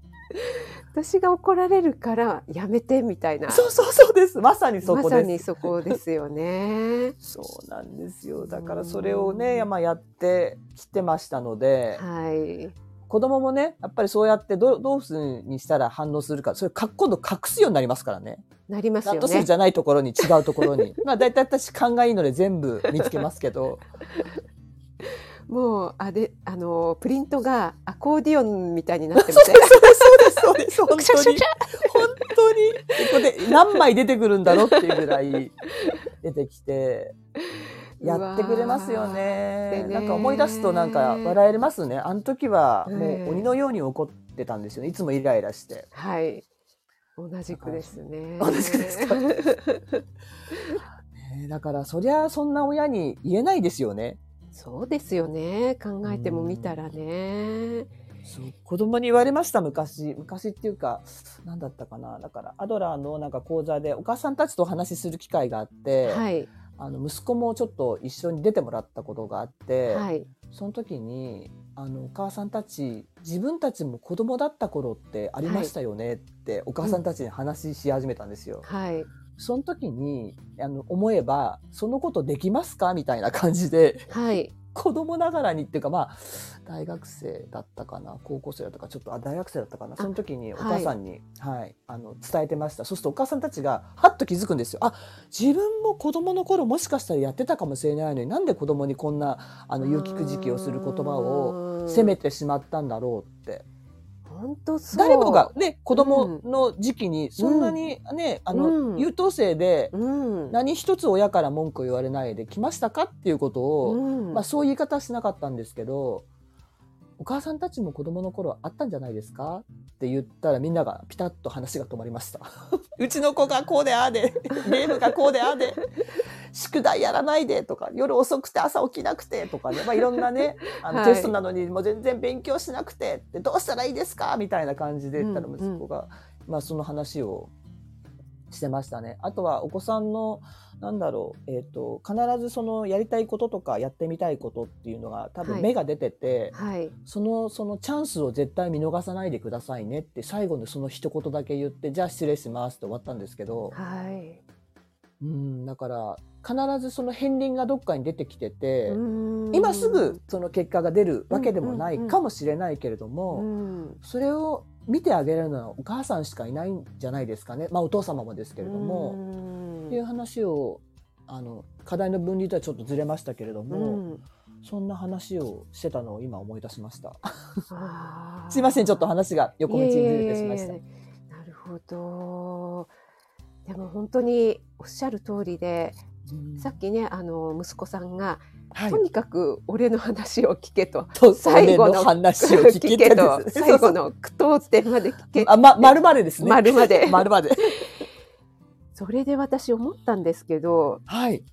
Speaker 1: 私が怒られるからやめてみたいな。
Speaker 2: そうそうそうです。まさにそこです。ま
Speaker 1: さにそこですよね。
Speaker 2: そうなんですよ。だからそれをね、まあ、やってきてましたので。
Speaker 1: はい。
Speaker 2: 子供もね、やっぱりそうやってどどうするにしたら反応するか、それか今度隠すようになりますからね。
Speaker 1: なりますよね。
Speaker 2: ランドセルじゃないところに違うところに。まあ大体私勘がいいので全部見つけますけど。
Speaker 1: もうあであのプリントがアコーディオンみたいになってます
Speaker 2: ね。そうですそうですそうです本当に本当にここで何枚出てくるんだろうっていうぐらい出てきて。やってくれますよね。なんか思い出すとなんか笑えますね。あの時はもう鬼のように怒ってたんですよね。いつもイライラして。
Speaker 1: はい。同じくですね。
Speaker 2: 同じくですか？だからそりゃそんな親に言えないですよね。
Speaker 1: そうですよね。考えてもみたらね。
Speaker 2: そう子供に言われました昔昔っていうか何だったかなだからアドラーのなんか講座でお母さんたちとお話しする機会があって、
Speaker 1: はい、
Speaker 2: あの息子もちょっと一緒に出てもらったことがあって、
Speaker 1: はい、
Speaker 2: その時にあのお母さんたち自分たちも子供だった頃ってありましたよねって、はい、お母さんたちに話し始めたんですよ。
Speaker 1: はい、
Speaker 2: その時にあの思えば「そのことできますか?」みたいな感じで、
Speaker 1: はい、
Speaker 2: 子供ながらにっていうかまあ大学生だったかな高校生だったかちょっとあ大学生だったかなその時にお母さんに、はい、はい、あの伝えてました。そうするとお母さんたちがはっと気づくんですよ。あ自分も子供の頃もしかしたらやってたかもしれないのになんで子供にこんなあの有機くじきをする言葉を責めてしまったんだろうって。
Speaker 1: 本当そう。
Speaker 2: 誰もがね子供の時期にそんなにね、うん、あの、うん、優等生で何一つ親から文句言われないで来ましたかっていうことを、うん、まあそういう言い方はしなかったんですけどお母さんたちも子供の頃あったんじゃないですかって言ったらみんながピタッと話が止まりました。うちの子がこうでああで、ゲームがこうでああで、宿題やらないでとか、夜遅くて朝起きなくてとかね、まあ、いろんなね、あのテストなのにもう全然勉強しなくてってどうしたらいいですか？みたいな感じで言ったら息子が、うん。うん、まあその話をしてましたね。あとはお子さんのなんだろう、えっ、ー、と、必ずそのやりたいこととかやってみたいことっていうのが多分目が出てて、はい、その、そのチャンスを絶対見逃さないでくださいねって最後のその一言だけ言って、じゃあ失礼しますって終わったんですけど、はい。うん、だから、必ずその片鱗がどっかに出てきてて、今すぐその結果が出るわけでもないかもしれないけれども、それを見てあげるのはお母さんしかいないんじゃないですかね。まあお父様もですけれども。っていう話をあの課題の分離とはちょっとずれましたけれども、うん、そんな話をしてたのを今思い出しました。すいませんちょっと話が横道にずれてしました。な
Speaker 1: るほど。でも本当におっしゃる通りで、うん、さっきねあの息子さんがはい、とにかく俺の話を聞けと。
Speaker 2: と最後の話を聞け
Speaker 1: と。最後の句読点まで聞け。
Speaker 2: あ、ま、丸までですね。
Speaker 1: 丸まで。
Speaker 2: 丸まで。
Speaker 1: それで私思ったんですけど、
Speaker 2: はい、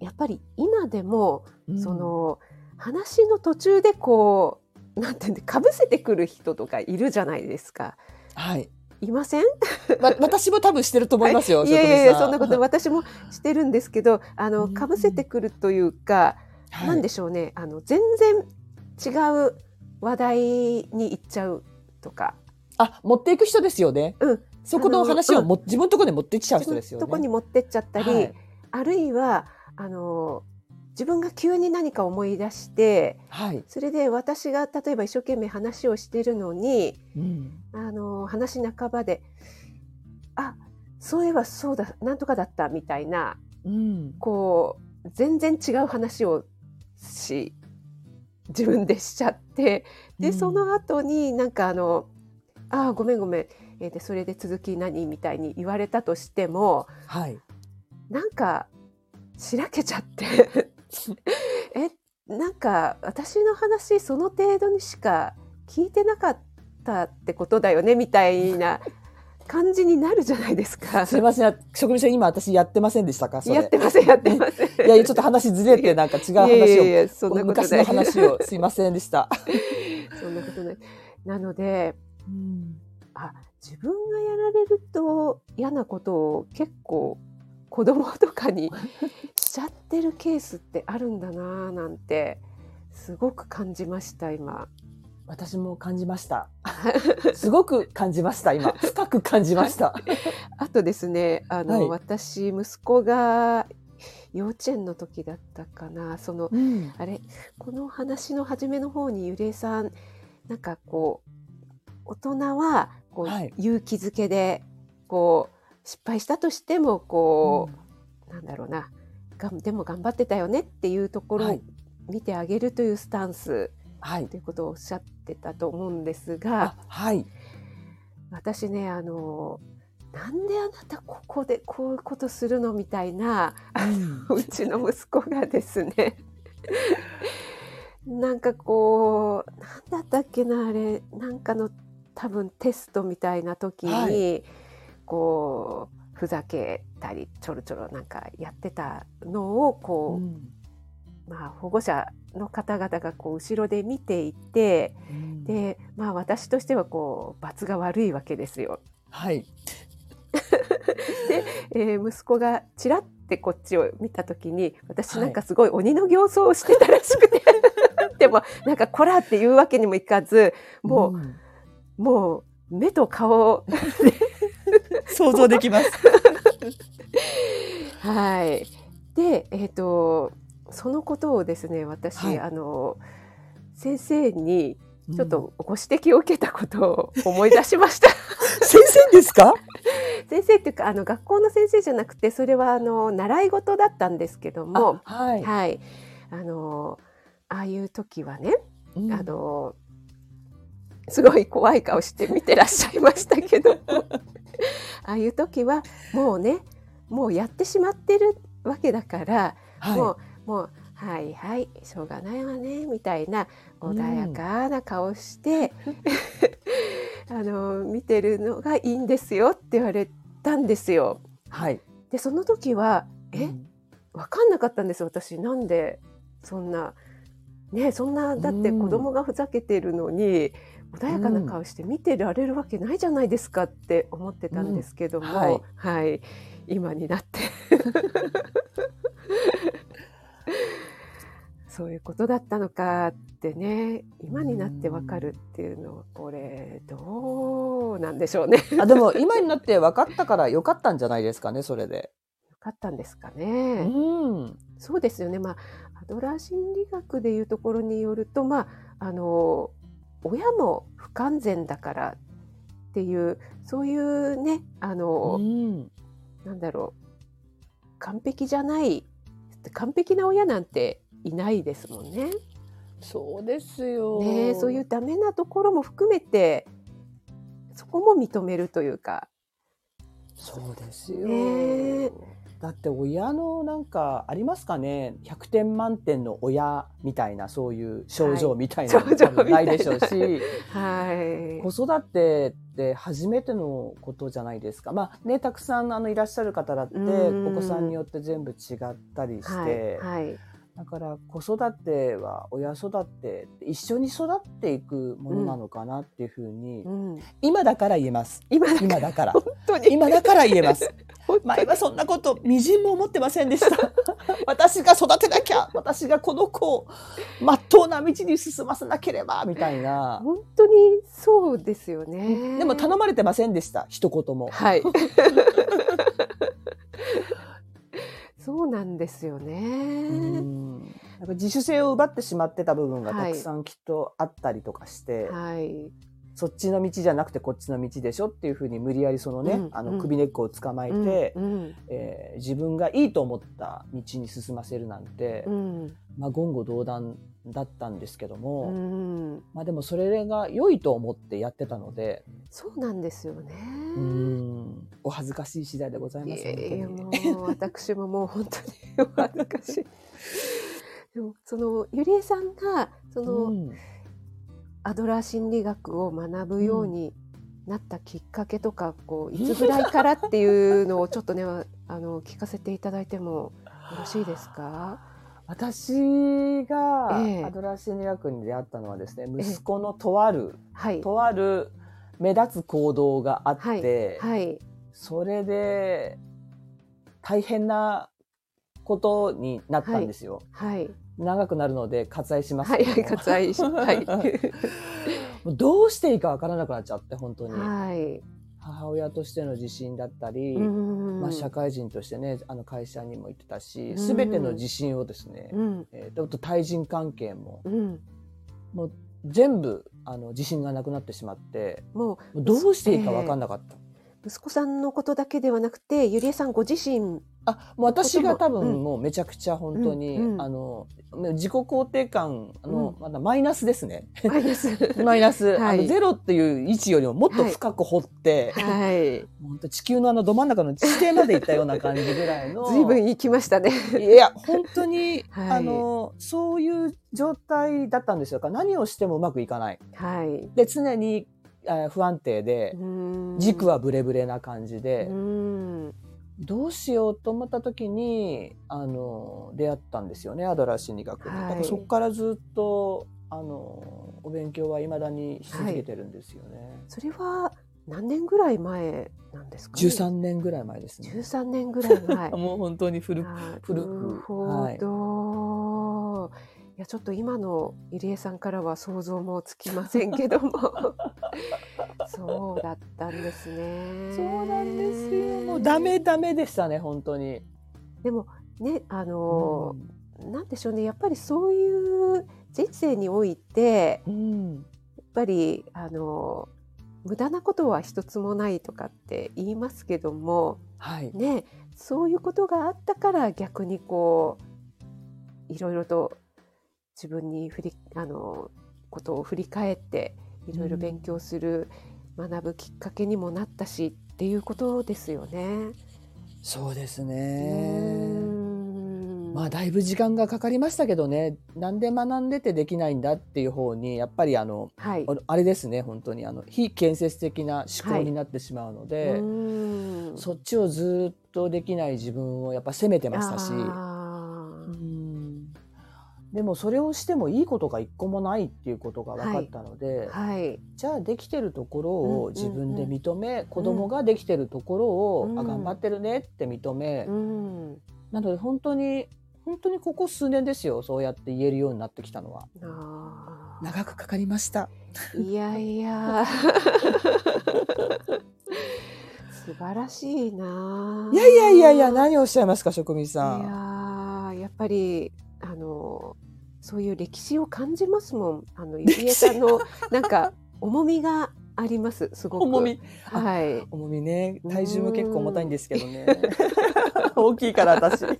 Speaker 1: やっぱり今でも、うん、その話の途中でこうなんていうんでかぶせてくる人とかいるじゃないですか。
Speaker 2: はい。
Speaker 1: いません、
Speaker 2: ま、私も多分してると思いますよ。
Speaker 1: いやいやいやそんなこと 私もしてるんですけどあのかぶせてくるというか、うん、なんでしょうねあの全然違う話題に行っちゃうとか。
Speaker 2: あ持っていく人ですよね。
Speaker 1: うん
Speaker 2: そこの話をも、うん、自分のところに持ってっちゃう人ですよね。
Speaker 1: とこに持ってっちゃったり、はい、あるいはあの自分が急に何か思い出して、はい、それで私が例えば一生懸命話をしてるのに、うん、あの話半ばで「あそういえばそうだなんとかだった」みたいな、うん、こう全然違う話をし自分でしちゃってで、うん、その後になんかあの「あごめんごめんえー、でそれで続き何みたいに言われたとしても、
Speaker 2: はい、
Speaker 1: なんかしらけちゃって えなんか私の話その程度にしか聞いてなかったってことだよねみたいな 感じになるじゃないですか。
Speaker 2: すみません、職人さん今私やってませんでしたか？
Speaker 1: やってません、やってません。い
Speaker 2: や、ちょっと話ずれてなんか違う話を、いやいやいや昔の話をすいませんでした。
Speaker 1: そんなことない。なので、うん、あ、自分がやられると嫌なことを結構子供とかにしちゃってるケースってあるんだななんてすごく感じました今。
Speaker 2: 私も感じました。すごく感じました今。深く感じました。
Speaker 1: あとですね、あの、はい、私息子が幼稚園の時だったかな。その、うん、あれこの話の初めの方にゆりえさんなんかこう大人はこう、はい、勇気づけでこう失敗したとしてもこう、うん、なんだろうながでも頑張ってたよねっていうところを見てあげるというスタンス、はい、ということをおっしゃってたと思うんですが、
Speaker 2: はい、
Speaker 1: 私ねあのなんであなたここでこういうことするのみたいな、う ちの息子がですね なんかこうなんだったっけなあれなんかの多分テストみたいな時に、はい、こうふざけたりちょろちょろなんかやってたのをこう、うん、まあ、保護者の方々がこう後ろで見ていて、うん、でまあ私としてはこう罰が悪いわけですよ。
Speaker 2: はい
Speaker 1: で、えー、息子がちらってこっちを見た時に私なんかすごい鬼の形相をしてたらしくて、はい、でもなんか「こら!」って言うわけにもいかずもう。うんもう目と顔
Speaker 2: 想像できます。
Speaker 1: はい。で、えっ、ー、とそのことをですね私、はい、あの先生にちょっとご指摘を受けたことを思い出しました。
Speaker 2: 先生ですか？
Speaker 1: 先生っていうかあの学校の先生じゃなくてそれはあの習い事だったんですけども、はい、はい、あのああいう時はね、うん、あのすごい怖い顔して見てらっしゃいましたけど ああいう時はもうねもうやってしまってるわけだから、はい、もうもうはいはいしょうがないわねみたいな穏やかな顔して、うん、あの見てるのがいいんですよって言われたんですよ。はい、でその時はえ、うん、分かんなかったんです私。なんでそんなねそんなだって子供がふざけてるのに、穏やかな顔して見てられるわけないじゃないですかって思ってたんですけども、うんはい、はい、今になって。そういうことだったのかってね今になってわかるっていうのはこれどうなんでしょうね。
Speaker 2: あでも今になって分かったからよかったんじゃないですかねそれで。
Speaker 1: よかったんですかね。うん、そうですよね。まあアドラー心理学でいうところによるとまああの親も不完全だからっていうそういうねあの、うん、なんだろう完璧じゃない完璧な親なんていないですもんね。
Speaker 2: そうですよ。
Speaker 1: ね、そういうダメなところも含めてそこも認めるというか。
Speaker 2: そうですよ。ねだって親のなんかありますかね？100点満点の親みたいなそういう症状みたいなのもな。いでしょうし、はい、子育てって初めてのことじゃないですか。まあねたくさんあのいらっしゃる方だってお子さんによって全部違ったりして。はいはいだから子育ては親育て一緒に育っていくものなのかなっていうふうに、ん、今だから言えます。今だから。今だから。言えます。前はそんなことみじんも思ってませんでした。私が育てなきゃ私がこの子をまっとうな道に進ませなければみたいな。
Speaker 1: 本当にそうですよね。
Speaker 2: でも頼まれてませんでした。一言も。はい
Speaker 1: そうなんですよね。
Speaker 2: なんか自主性を奪ってしまってた部分がたくさんきっとあったりとかして、はい、そっちの道じゃなくてこっちの道でしょっていうふうに無理やりそのね、うん、あの首根っこを捕まえて、うん、えー、自分がいいと思った道に進ませるなんて、うん、まあ言語道断だったんですけども、うん、まあでもそれが良いと思ってやってたので
Speaker 1: そうなんですよね。
Speaker 2: うんお恥ずかしい次第でございます、
Speaker 1: いやもう私ももう本当にお恥ずかしい。でもそのゆりえさんがその、うん、アドラー心理学を学ぶようになったきっかけとか、こういつぐらいからっていうのをちょっとねあの聞かせていただいてもよろしいですか？
Speaker 2: 私がアドラー心理学に出会ったのはですね、息子のとある、はい、とある目立つ行動があって、はい、はい、それで大変なことになったんですよ。はい、長くなるので割愛しますはい、割愛し、はい。どうしていいかわからなくなっちゃって本当に。はい。母親としての自信だったり、まあ、社会人としてねあの会社にも行ってたし全ての自信をですね、えー、と対人関係も、もう全部あの自信がなくなってしまってもうどうしていいか分かんなかった。
Speaker 1: 息子さんのことだけではなくてゆりえさんご自身
Speaker 2: あもう私が多分もうめちゃくちゃ本当に、うんうん、あの自己肯定感あの、うん、まだマイナスですね。マイナス。マイナス、はい、あのゼロっていう位置よりももっと深く掘って、はい、本当地球のあのど真ん中の地底まで行ったような感じぐらいの。
Speaker 1: 随分行きましたね。
Speaker 2: いや本当に、はい、あのそういう状態だったんですよ。何をしてもうまくいかない。はい。で常に不安定で軸はブレブレな感じで。どうしようと思った時にあの出会ったんですよねアドラー心理学に。はい、だからそこからずっとあのお勉強はいまだにし続けてるんですよね。はい、
Speaker 1: それは何年ぐらい前なんですか、
Speaker 2: ね、13年ぐらい前ですね。
Speaker 1: 13年ぐらい前。
Speaker 2: もう本当に古く古く。
Speaker 1: はい、いやちょっと今の入江さんからは想像もつきませんけども そうだったんですね。
Speaker 2: そうなんですよ。もうダメダメでしたね、本当に。
Speaker 1: でもね、あの、うん、なんでしょうねやっぱりそういう人生において、うん、やっぱりあの無駄なことは一つもないとかって言いますけども、はい、ね、そういうことがあったから逆にこういろいろと自分に振りあのことを振り返っていろいろ勉強する、うん、学ぶきっかけにもなったしっていうことですよね。
Speaker 2: そうですね。まあだいぶ時間がかかりましたけどねなんで学んでてできないんだっていう方にやっぱりあの、はい、あれですね本当にあの非建設的な思考になってしまうので、はい、そっちをずっとできない自分をやっぱ責めてましたし。でもそれをしてもいいことが一個もないっていうことが分かったので、はい、じゃあできてるところを自分で認め、うんうん、子供ができてるところを、うん、あ頑張ってるねって認め、うん、なので本当に本当にここ数年ですよそうやって言えるようになってきたのは。長くかかりました。
Speaker 1: いやいや 素晴らしいな。
Speaker 2: いやいやいやいや何をおっしゃいますか職人さ
Speaker 1: ん。いややっぱりあのそういう歴史を感じますもん。あのゆりえさんのなんか重みがありますすごく。
Speaker 2: 重み。はい。重みね体重も結構重たいんですけどね。大きいから私。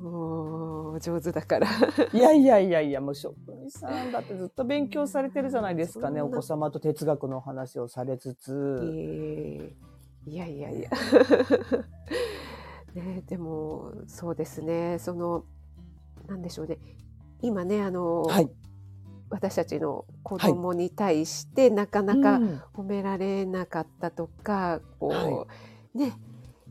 Speaker 1: もう上手だから。
Speaker 2: いやいやいやいや、もう職人さんだってずっと勉強されてるじゃないですかね。お子様と哲学の話をされつつ。
Speaker 1: えー、いやいやいや。ね、でもそうですね。そのでしょう。ね。今ねあの、はい、私たちの子供に対してなかなか褒められなかったとか、こう、はい、ね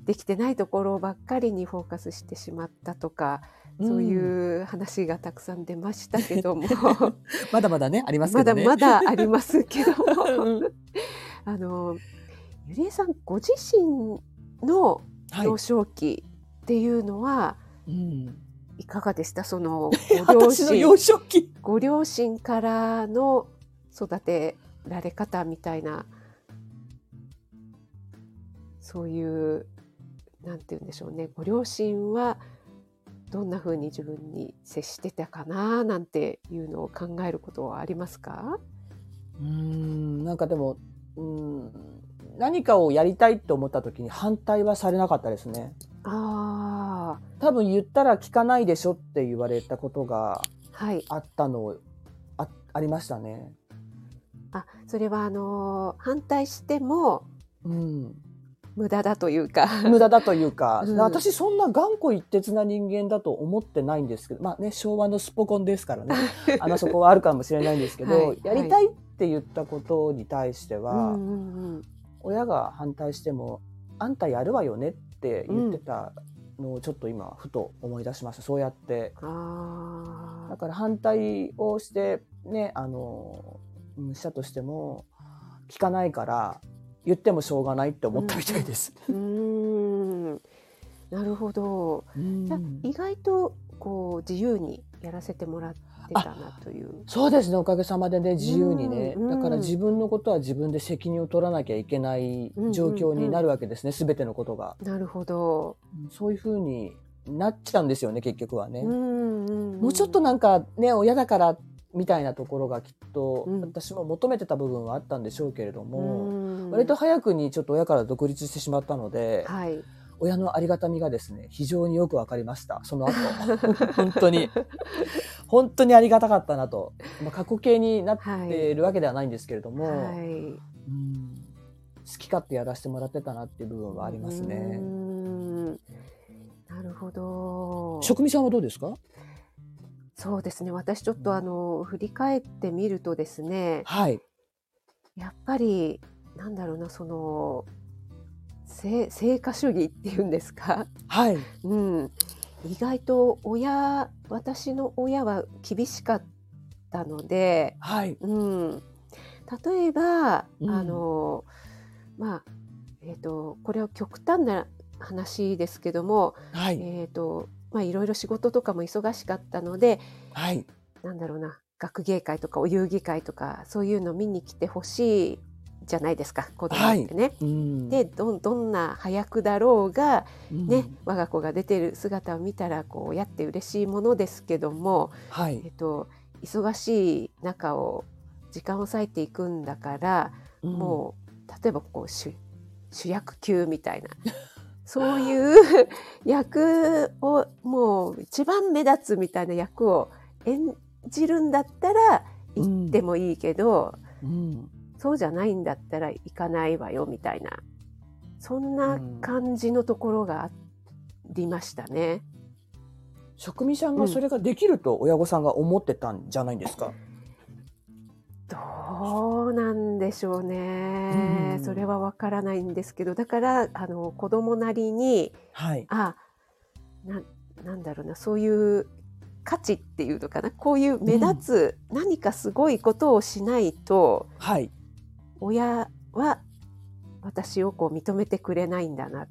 Speaker 1: できてないところばっかりにフォーカスしてしまったとか、そういう話がたくさん出ましたけども、
Speaker 2: まだまだねありますけど
Speaker 1: ね。まだまだありますけども、うん、あのゆりえさんご自身の幼少期っていうのは、はい、うんいかがでした？その ご両親。ご両親からの育てられ方みたいな。そういうなんて言うんでしょうね。ご両親はどんな風に自分に接してたかななんていうのを考えることはありますか？
Speaker 2: うんなんかでもうん何かをやりたいと思った時に反対はされなかったですね。ああ。多分言ったら聞かないでしょって言われたことがあったの、はい、あありましたね。
Speaker 1: あそれはあの反対しても、うん、無駄だというか。
Speaker 2: 無駄だというか、うん、私そんな頑固一徹な人間だと思ってないんですけどまあね昭和のスポコンですからね。あのそこはあるかもしれないんですけど、はい、やりたいって言ったことに対しては、うんうんうん。親が反対してもあんたやるわよねって言ってたのをちょっと今ふと思い出しました、そうやって。だから反対をしてねあのしたとしても聞かないから言ってもしょうがないって思ったみたいです。うん、
Speaker 1: なるほど。意外とこう自由にやらせてもらってたなという。
Speaker 2: そうですね。おかげさまでね自由にね、だから自分のことは自分で責任を取らなきゃいけない状況になるわけですね、すべ、てのことが。
Speaker 1: なるほど。
Speaker 2: そういうふうになっちゃうんですよね結局はね。もうちょっとなんかね親だからみたいなところがきっと、私も求めてた部分はあったんでしょうけれども、割と早くにちょっと親から独立してしまったので、はい、親のありがたみがですね非常によく分かりました。その後。本当に。本当にありがたかったなと、まあ、過去形になってい。るわけではないんですけれども、はい、うん。好き勝手やらせてもらってたなっていう部分はありますね。
Speaker 1: なるほど。
Speaker 2: 職味さんはどうですか？
Speaker 1: そうですね。私ちょっとあの振り返ってみるとですね、はい、やっぱりなんだろうなその成果主義っていうんですか、はい。うん、意外と親私の親は厳しかったので、はい。うん、例えば、うん、あのまあえーと、これは極端な話ですけども、はい、えーとまあ、いろいろ仕事とかも忙しかったので、はい、なんだろうな学芸会とかお遊戯会とかそういうの見に来てほしいじゃないですか子供ってね。はいうん、でどどんな早くだろうが、ね、うん、我が子が出てる姿を見たらこうやって嬉しいものですけども、はい、えっと、忙しい中を時間を割いていくんだから、うん、もう例えばこう主主役級みたいな。そういう 役をもう一番目立つみたいな役を演じるんだったら行ってもいいけど、うん、そうじゃないんだったら行かないわよみたいな。そんな感じのところがありましたね。
Speaker 2: 職味さんがそれができると親御さんが思ってたんじゃないんですか、うん
Speaker 1: どうなんでしょうね、うん、それはわからないんですけど。だからあの子供なりに、はい、あななんだろうなそういう価値っていうのかな？こういう目立つ何かすごいことをしないと、うん、はい、親は私をこう認めてくれないんだなっ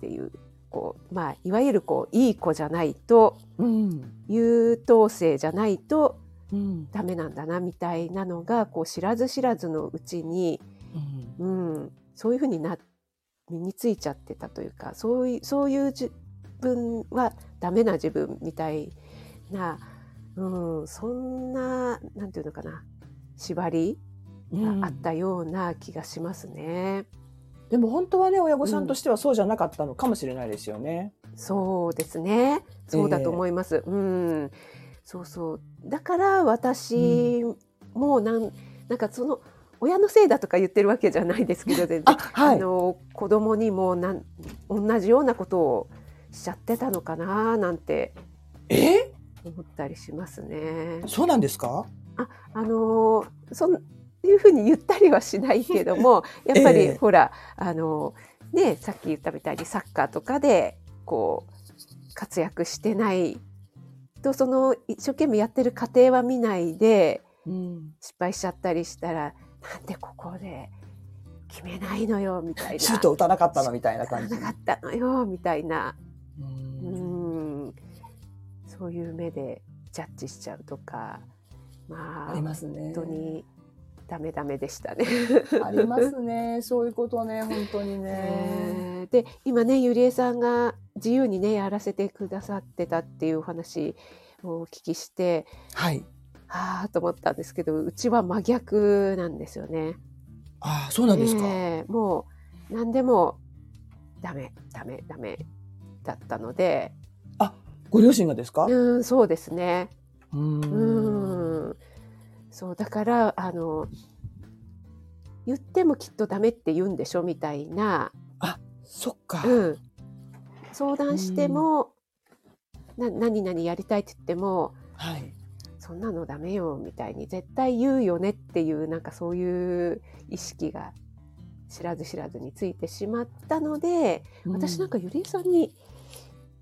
Speaker 1: ていうこう、まあ、いわゆるこういい子じゃないと、うん、優等生じゃないとうん、ダメなんだなみたいなのがこう知らず知らずのうちに、うん、うん、そういうふうにな身についちゃってたというかそういうそういう自分はダメな自分みたいな、うん、そんななんていうのかな縛りがあったような気がしますね。
Speaker 2: でも本当はね親御さんとしてはそうじゃなかったのかもしれないですよね。
Speaker 1: そうですね。そうだと思います。えー、うん。そうそうだから私もなん、うん、なんかその親のせいだとか言ってるわけじゃないですけど全然あ、はい、あの子供にもなん同じようなことをしちゃってたのかななんて
Speaker 2: え？
Speaker 1: 思ったりしますね。
Speaker 2: そうなんですか？
Speaker 1: ああのそんいうふうに言ったりはしないけども やっぱり、えー、ほらあのねさっき言ったみたいにサッカーとかでこう活躍してないとその一生懸命やってる過程は見ないで、うん、失敗しちゃったりしたらなんでここで決めないのよみたいな。
Speaker 2: シュート打たなかったのみたいな感じ。
Speaker 1: 打たなかったのよみたいな。うん。そういう目でジャッジしちゃうとかまあありますね。本当にダメダメでしたね。
Speaker 2: ありますね。そういうことね、本当にね。
Speaker 1: で、今ね、ゆりえさんが自由にね、やらせてくださってたっていうお話をお聞きして、はい。はあと思ったんですけど、うちは真逆なんですよね。
Speaker 2: ああ、そうなんですか。
Speaker 1: えー、もう、何でも、ダメ、ダメ、ダメだったので。
Speaker 2: あ、ご両親がですか？
Speaker 1: うん、そうですね。うん。うんそうだからあの言ってもきっとダメって言うんでしょみたいな。
Speaker 2: あそっか、
Speaker 1: うん、相談しても、な何々やりたいって言っても、はい、そんなのダメよみたいに絶対言うよねっていうなんかそういう意識が知らず知らずについてしまったので、うん、私なんかゆりえさんに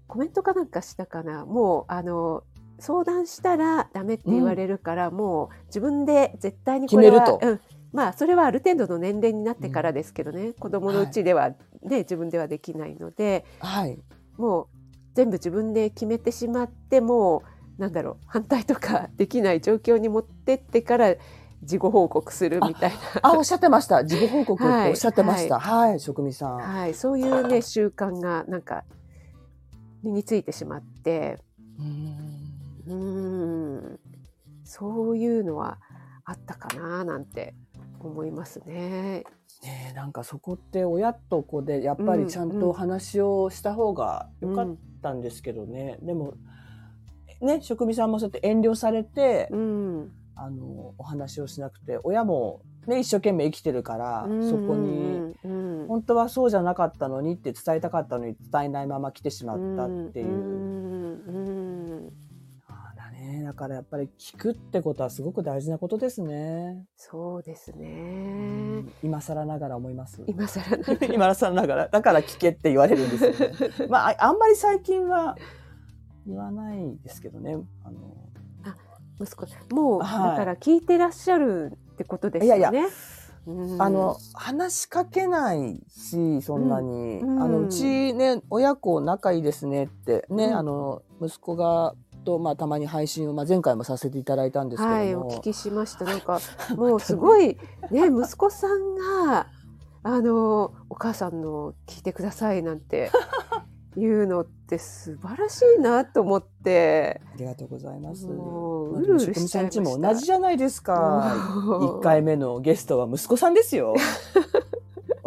Speaker 1: コメントかなんかしたかな。もうあの相談したらダメって言われるから、うん、もう自分で絶対にこれは、うん、まあそれはある程度の年齢になってからですけどね、うん、子供のうちではね、はい、自分ではできないので、はい、もう全部自分で決めてしまってもうなんだろう反対とかできない状況に持ってってから事後報告するみたいな。
Speaker 2: あ、おっしゃってました。事後報告っておっしゃってました。はい、はい、職味さん。
Speaker 1: はい、そういうね習慣がなんか身についてしまって。うんうん。そういうのはあったかななんて思いますね。
Speaker 2: ねなんかそこって親と子でやっぱりちゃんと話をした方がよかったんですけどね、うん。うん、でもね職味さんもそうやって遠慮されて、うん、あのお話をしなくて親も、ね、一生懸命生きてるから、うん。うん、そこに、うん、本当はそうじゃなかったのにって伝えたかったのに伝えないまま来てしまったっていう。うんね、だからやっぱり聞くってことはすごく大事なことですね。
Speaker 1: そうですね。
Speaker 2: 今更ながら思います？
Speaker 1: 今更ながら。
Speaker 2: 今更ながら。だから聞けって言われるんですよね。まあ、あんまり最近は言わないですけどね。あの。
Speaker 1: あ、息子、もう、はい、だから聞いてらっしゃるってことですよね。いやいや
Speaker 2: あの話しかけないしそんなに、うん、あのうちね親子仲いいですねってね、うん、あの息子がと、まあ、たまに配信を、まあ、前回もさせていただいたんですけど
Speaker 1: はい、お聞きしました。なんか、もうすごい、ね、息子さんが、あの、お母さんの聞いてくださいなんていうのって素晴らしいなと思って。
Speaker 2: ありがとうございます。もう、うるうるしちゃいましも同じじゃないですか。一回目のゲストは息子さんですよ。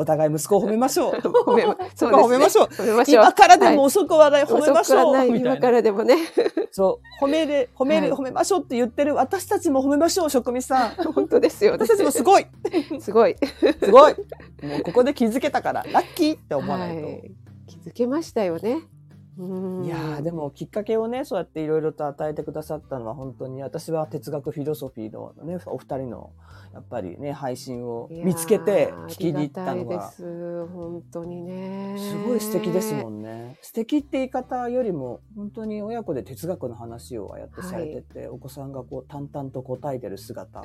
Speaker 2: お互い息子を褒めましょう。褒めま、そう褒めましょう。褒めましょう。今からでも遅くはない、褒めましょう。
Speaker 1: 今からでもね。
Speaker 2: そう、褒める、褒める、褒めましょうって言ってる私たちも褒めましょう、職味さん。
Speaker 1: 本当ですよ。
Speaker 2: 私たちもすごい。
Speaker 1: すごい。
Speaker 2: すごい。もうここで気づけたから、ラッキーって思わないと。
Speaker 1: 気づけましたよね。
Speaker 2: いやでもきっかけをねそうやっていろいろと与えてくださったのは本当に私は哲学フィロソフィーのねお二人のやっぱりね配信を見つけて聞きに行ったのが
Speaker 1: 本当にね。
Speaker 2: すごい素敵ですもんね。素敵って言い方よりも本当に親子で哲学の話をやってされてて、はい、お子さんがこう淡々と答えてる姿。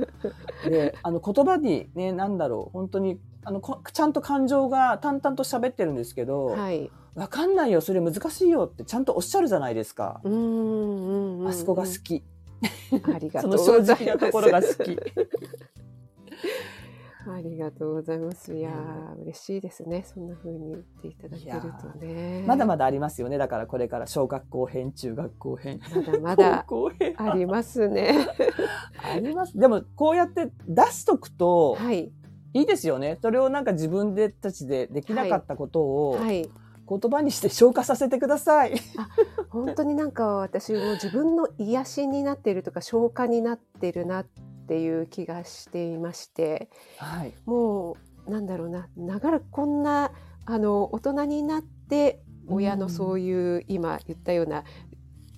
Speaker 2: であの言葉にね何だろう本当にあのちゃんと感情が淡々と喋ってるんですけど、はい、分かんないよそれ難しいよってちゃんとおっしゃるじゃないですか。あそこが好き。
Speaker 1: ありがとうございます。正直な
Speaker 2: ところが好き。
Speaker 1: ありがとうございます。いやー、嬉しいですね。そんな風に言っていただけるとね。
Speaker 2: まだまだありますよね。だからこれから小学校編、中学校編。
Speaker 1: まだまだありますね。
Speaker 2: あります。でもこうやって出しとくと、はい、いいですよね。それをなんか自分でたちでできなかったことを、はい、はい言葉にして消化させてください。
Speaker 1: あ本当になんか私も自分の癒しになっているとか消化になってるなっていう気がしていまして、はい、もうなんだろうな。長らくこんなあの大人になって親のそういう、うん、今言ったような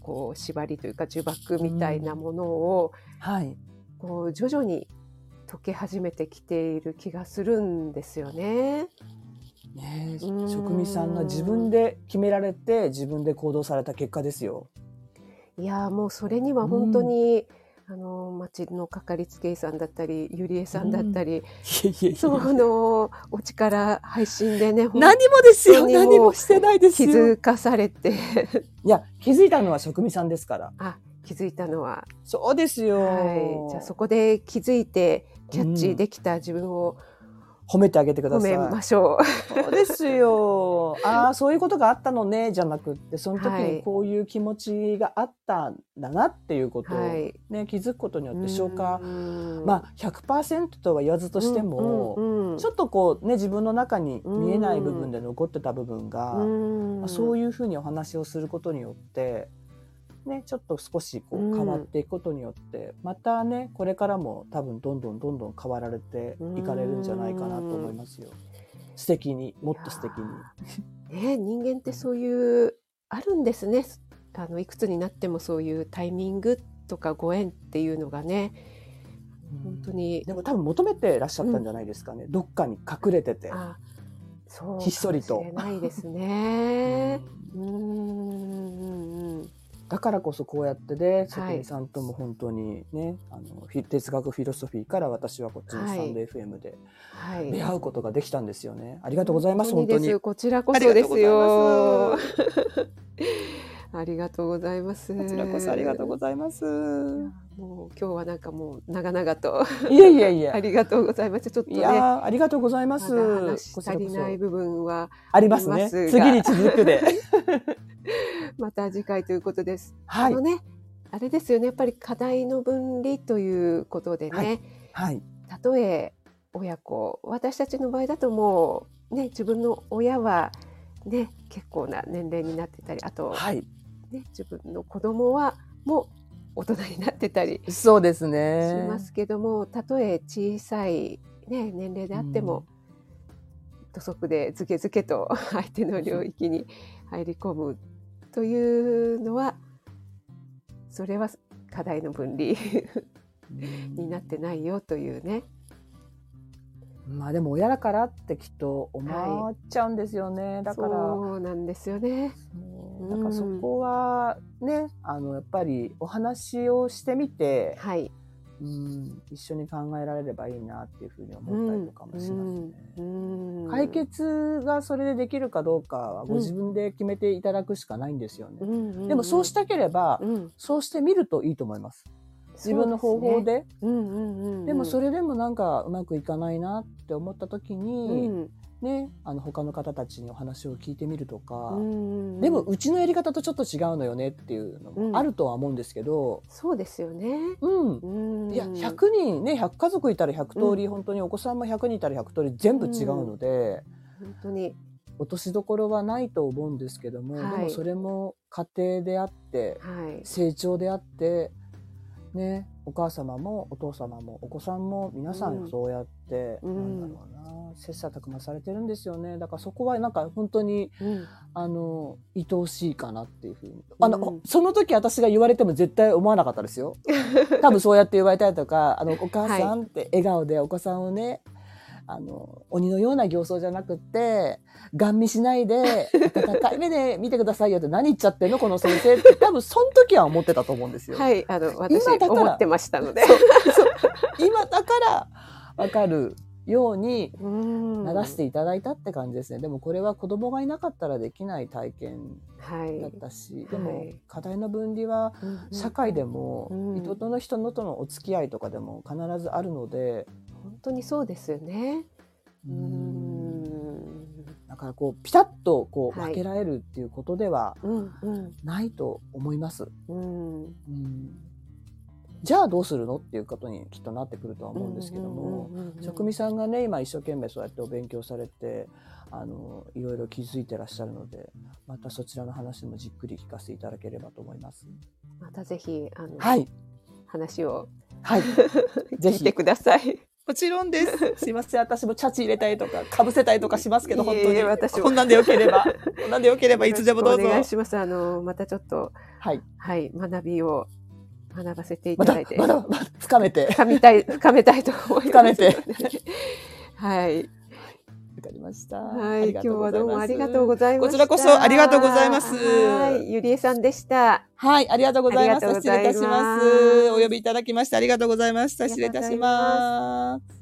Speaker 1: こう縛りというか呪縛みたいなものを、うん、はい、こう徐々に解け始めてきている気がするんですよね。
Speaker 2: ね職味さんが自分で決められて自分で行動された結果ですよ。
Speaker 1: いやもうそれには本当に、あの町のかかりつけ医さんだったりゆりえさんだったり、うん、そのお力配信でね
Speaker 2: 何もですよ。何もしてないです
Speaker 1: よ。気づかされて。
Speaker 2: いや気づいたのは職味さんですから。
Speaker 1: あ気づいたのは。
Speaker 2: そうですよ、
Speaker 1: はい、じゃあそこで気づいてキャッチできた自分を、うん
Speaker 2: 褒めてあげてください。
Speaker 1: 褒めましょ
Speaker 2: う。そうですよ。ああ、そういうことがあったのね、じゃなくって、その時にこういう気持ちがあったんだなっていうことをね、はい、気づくことによって消化、まあ100%とは言わずとしても、うんうん、ちょっとこうね、自分の中に見えない部分で残ってた部分が、まあ、そういうふうにお話をすることによって、ね、ちょっと少しこう変わっていくことによって、またねこれからも多分どんどんどんどん変わられていかれるんじゃないかなと思いますよ。素敵にもっと素敵
Speaker 1: に。ね人間ってそういうあるんですね。あのいくつになってもそういうタイミングとかご縁っていうのがね。本当に。
Speaker 2: でも多分求めてらっしゃったんじゃないですかね、うん、どっかに隠れてて。
Speaker 1: そう
Speaker 2: ひっそりと。
Speaker 1: ないですねうん
Speaker 2: だからこそこうやってね、関根さんとも本当にね、あの哲学フィロソフィーから私はこっちのスタンド FM で出会うことができたんですよね。ありがとうございます、本当に。
Speaker 1: こちらこそですよ。ありがとうございます。
Speaker 2: こちらこそありがとうございます。
Speaker 1: もう今日はなんかもう長々と。
Speaker 2: いやいやいや。
Speaker 1: ありがとうございます。ちょっとね。
Speaker 2: ありがとうございます。
Speaker 1: ま、足りない部分は
Speaker 2: ありますね。次に続くで。
Speaker 1: また次回ということです。はい。あのね、あれですよね。やっぱり課題の分離ということでね。はい。はい、たとえ親子、私たちの場合だともうね、自分の親はね、結構な年齢になってたり、あと、はい、ね、自分の子供はもう大人になってたり
Speaker 2: そうですね
Speaker 1: しますけどもたとえ小さい、ね、年齢であっても、土足でずけずけと相手の領域に入り込むというのはそれは課題の分離になってないよというね。
Speaker 2: まあでも親だからってきっと思っちゃうんですよね。はい、だから
Speaker 1: そうなんですよね。
Speaker 2: だからそこはね、あのやっぱりお話をしてみて、はい、うん、一緒に考えられればいいなっていうふうに思ったりとかもしますね。うん。うん、解決がそれでできるかどうかはご自分で決めていただくしかないんですよね。でもそうしたければ、そうしてみるといいと思います。自分の方法で。でもそれでもなんかうまくいかないなって思った時に、ね、あの他の方たちにお話を聞いてみるとか、でもうちのやり方とちょっと違うのよねっていうのもあるとは思うんですけど、
Speaker 1: うん、そうですよね。
Speaker 2: うん。いや、100人ね、100家族いたら100通り、うん、本当にお子さんも100人いたら100通り全部違うので、
Speaker 1: 本当に。
Speaker 2: 落としどころはないと思うんですけども、はい、でもそれも家庭であって、はい、成長であって、ね、お母様もお父様もお子さんも皆さん。そうやって、うん、なんだろうな、切磋琢磨されてるんですよね。だからそこはなんか本当に、うん、あの、愛おしいかなっていうふうに。あの、うん、その時私が言われても絶対思わなかったですよ。多分そうやって言われたりとか、あの、お母さんって笑顔でお子さんをね、あの、鬼のような形相じゃなくって、ガン見しないで、温かい目で見てくださいよって何言っちゃってんのこの先生って、多分その時は思ってたと思うんですよ。
Speaker 1: はい、あの、私今だから思ってましたので。
Speaker 2: 今だからわかるようにならせていただいたって感じですね。でもこれは子供がいなかったらできない体験だったし、はい、でも課題の分離は社会でも人との人のとのお付き合いとかでも必ずあるので。
Speaker 1: 本当にそうですよね。
Speaker 2: うん。だからこうピタッとこう分けられるっていうことではないと思います。うん、うんじゃあどうするの？っていうことにきっとなってくるとは思うんですけども職味さんがね今一生懸命そうやってお勉強されてあのいろいろ気づいてらっしゃるのでまたそちらの話もじっくり聞かせていただければと思います。
Speaker 1: またぜひあの、
Speaker 2: はい、
Speaker 1: 話を、
Speaker 2: はい、
Speaker 1: ぜひてください。
Speaker 2: もちろんです。すいません。私もチャチ入れたいとか、かぶせたいとかしますけど、本当に。私こんなんでよければ、こんなんでよければ、いつでもどうぞ。
Speaker 1: お願いします。あの、またちょっと、
Speaker 2: はい。
Speaker 1: はい、学びを学ばせていただいて。
Speaker 2: まだ、まだ、深めて。
Speaker 1: 深めたい、深めたいと思い
Speaker 2: ます。深めて。
Speaker 1: はい。
Speaker 2: わかりました。
Speaker 1: はい。今日はどうもありがとうございま
Speaker 2: した。こちらこそありがとうございます。
Speaker 1: はい。ゆりえさんでした。
Speaker 2: はい。ありがとうございました。失礼いたします。お呼びいただきましてありがとうございました。失礼いたします。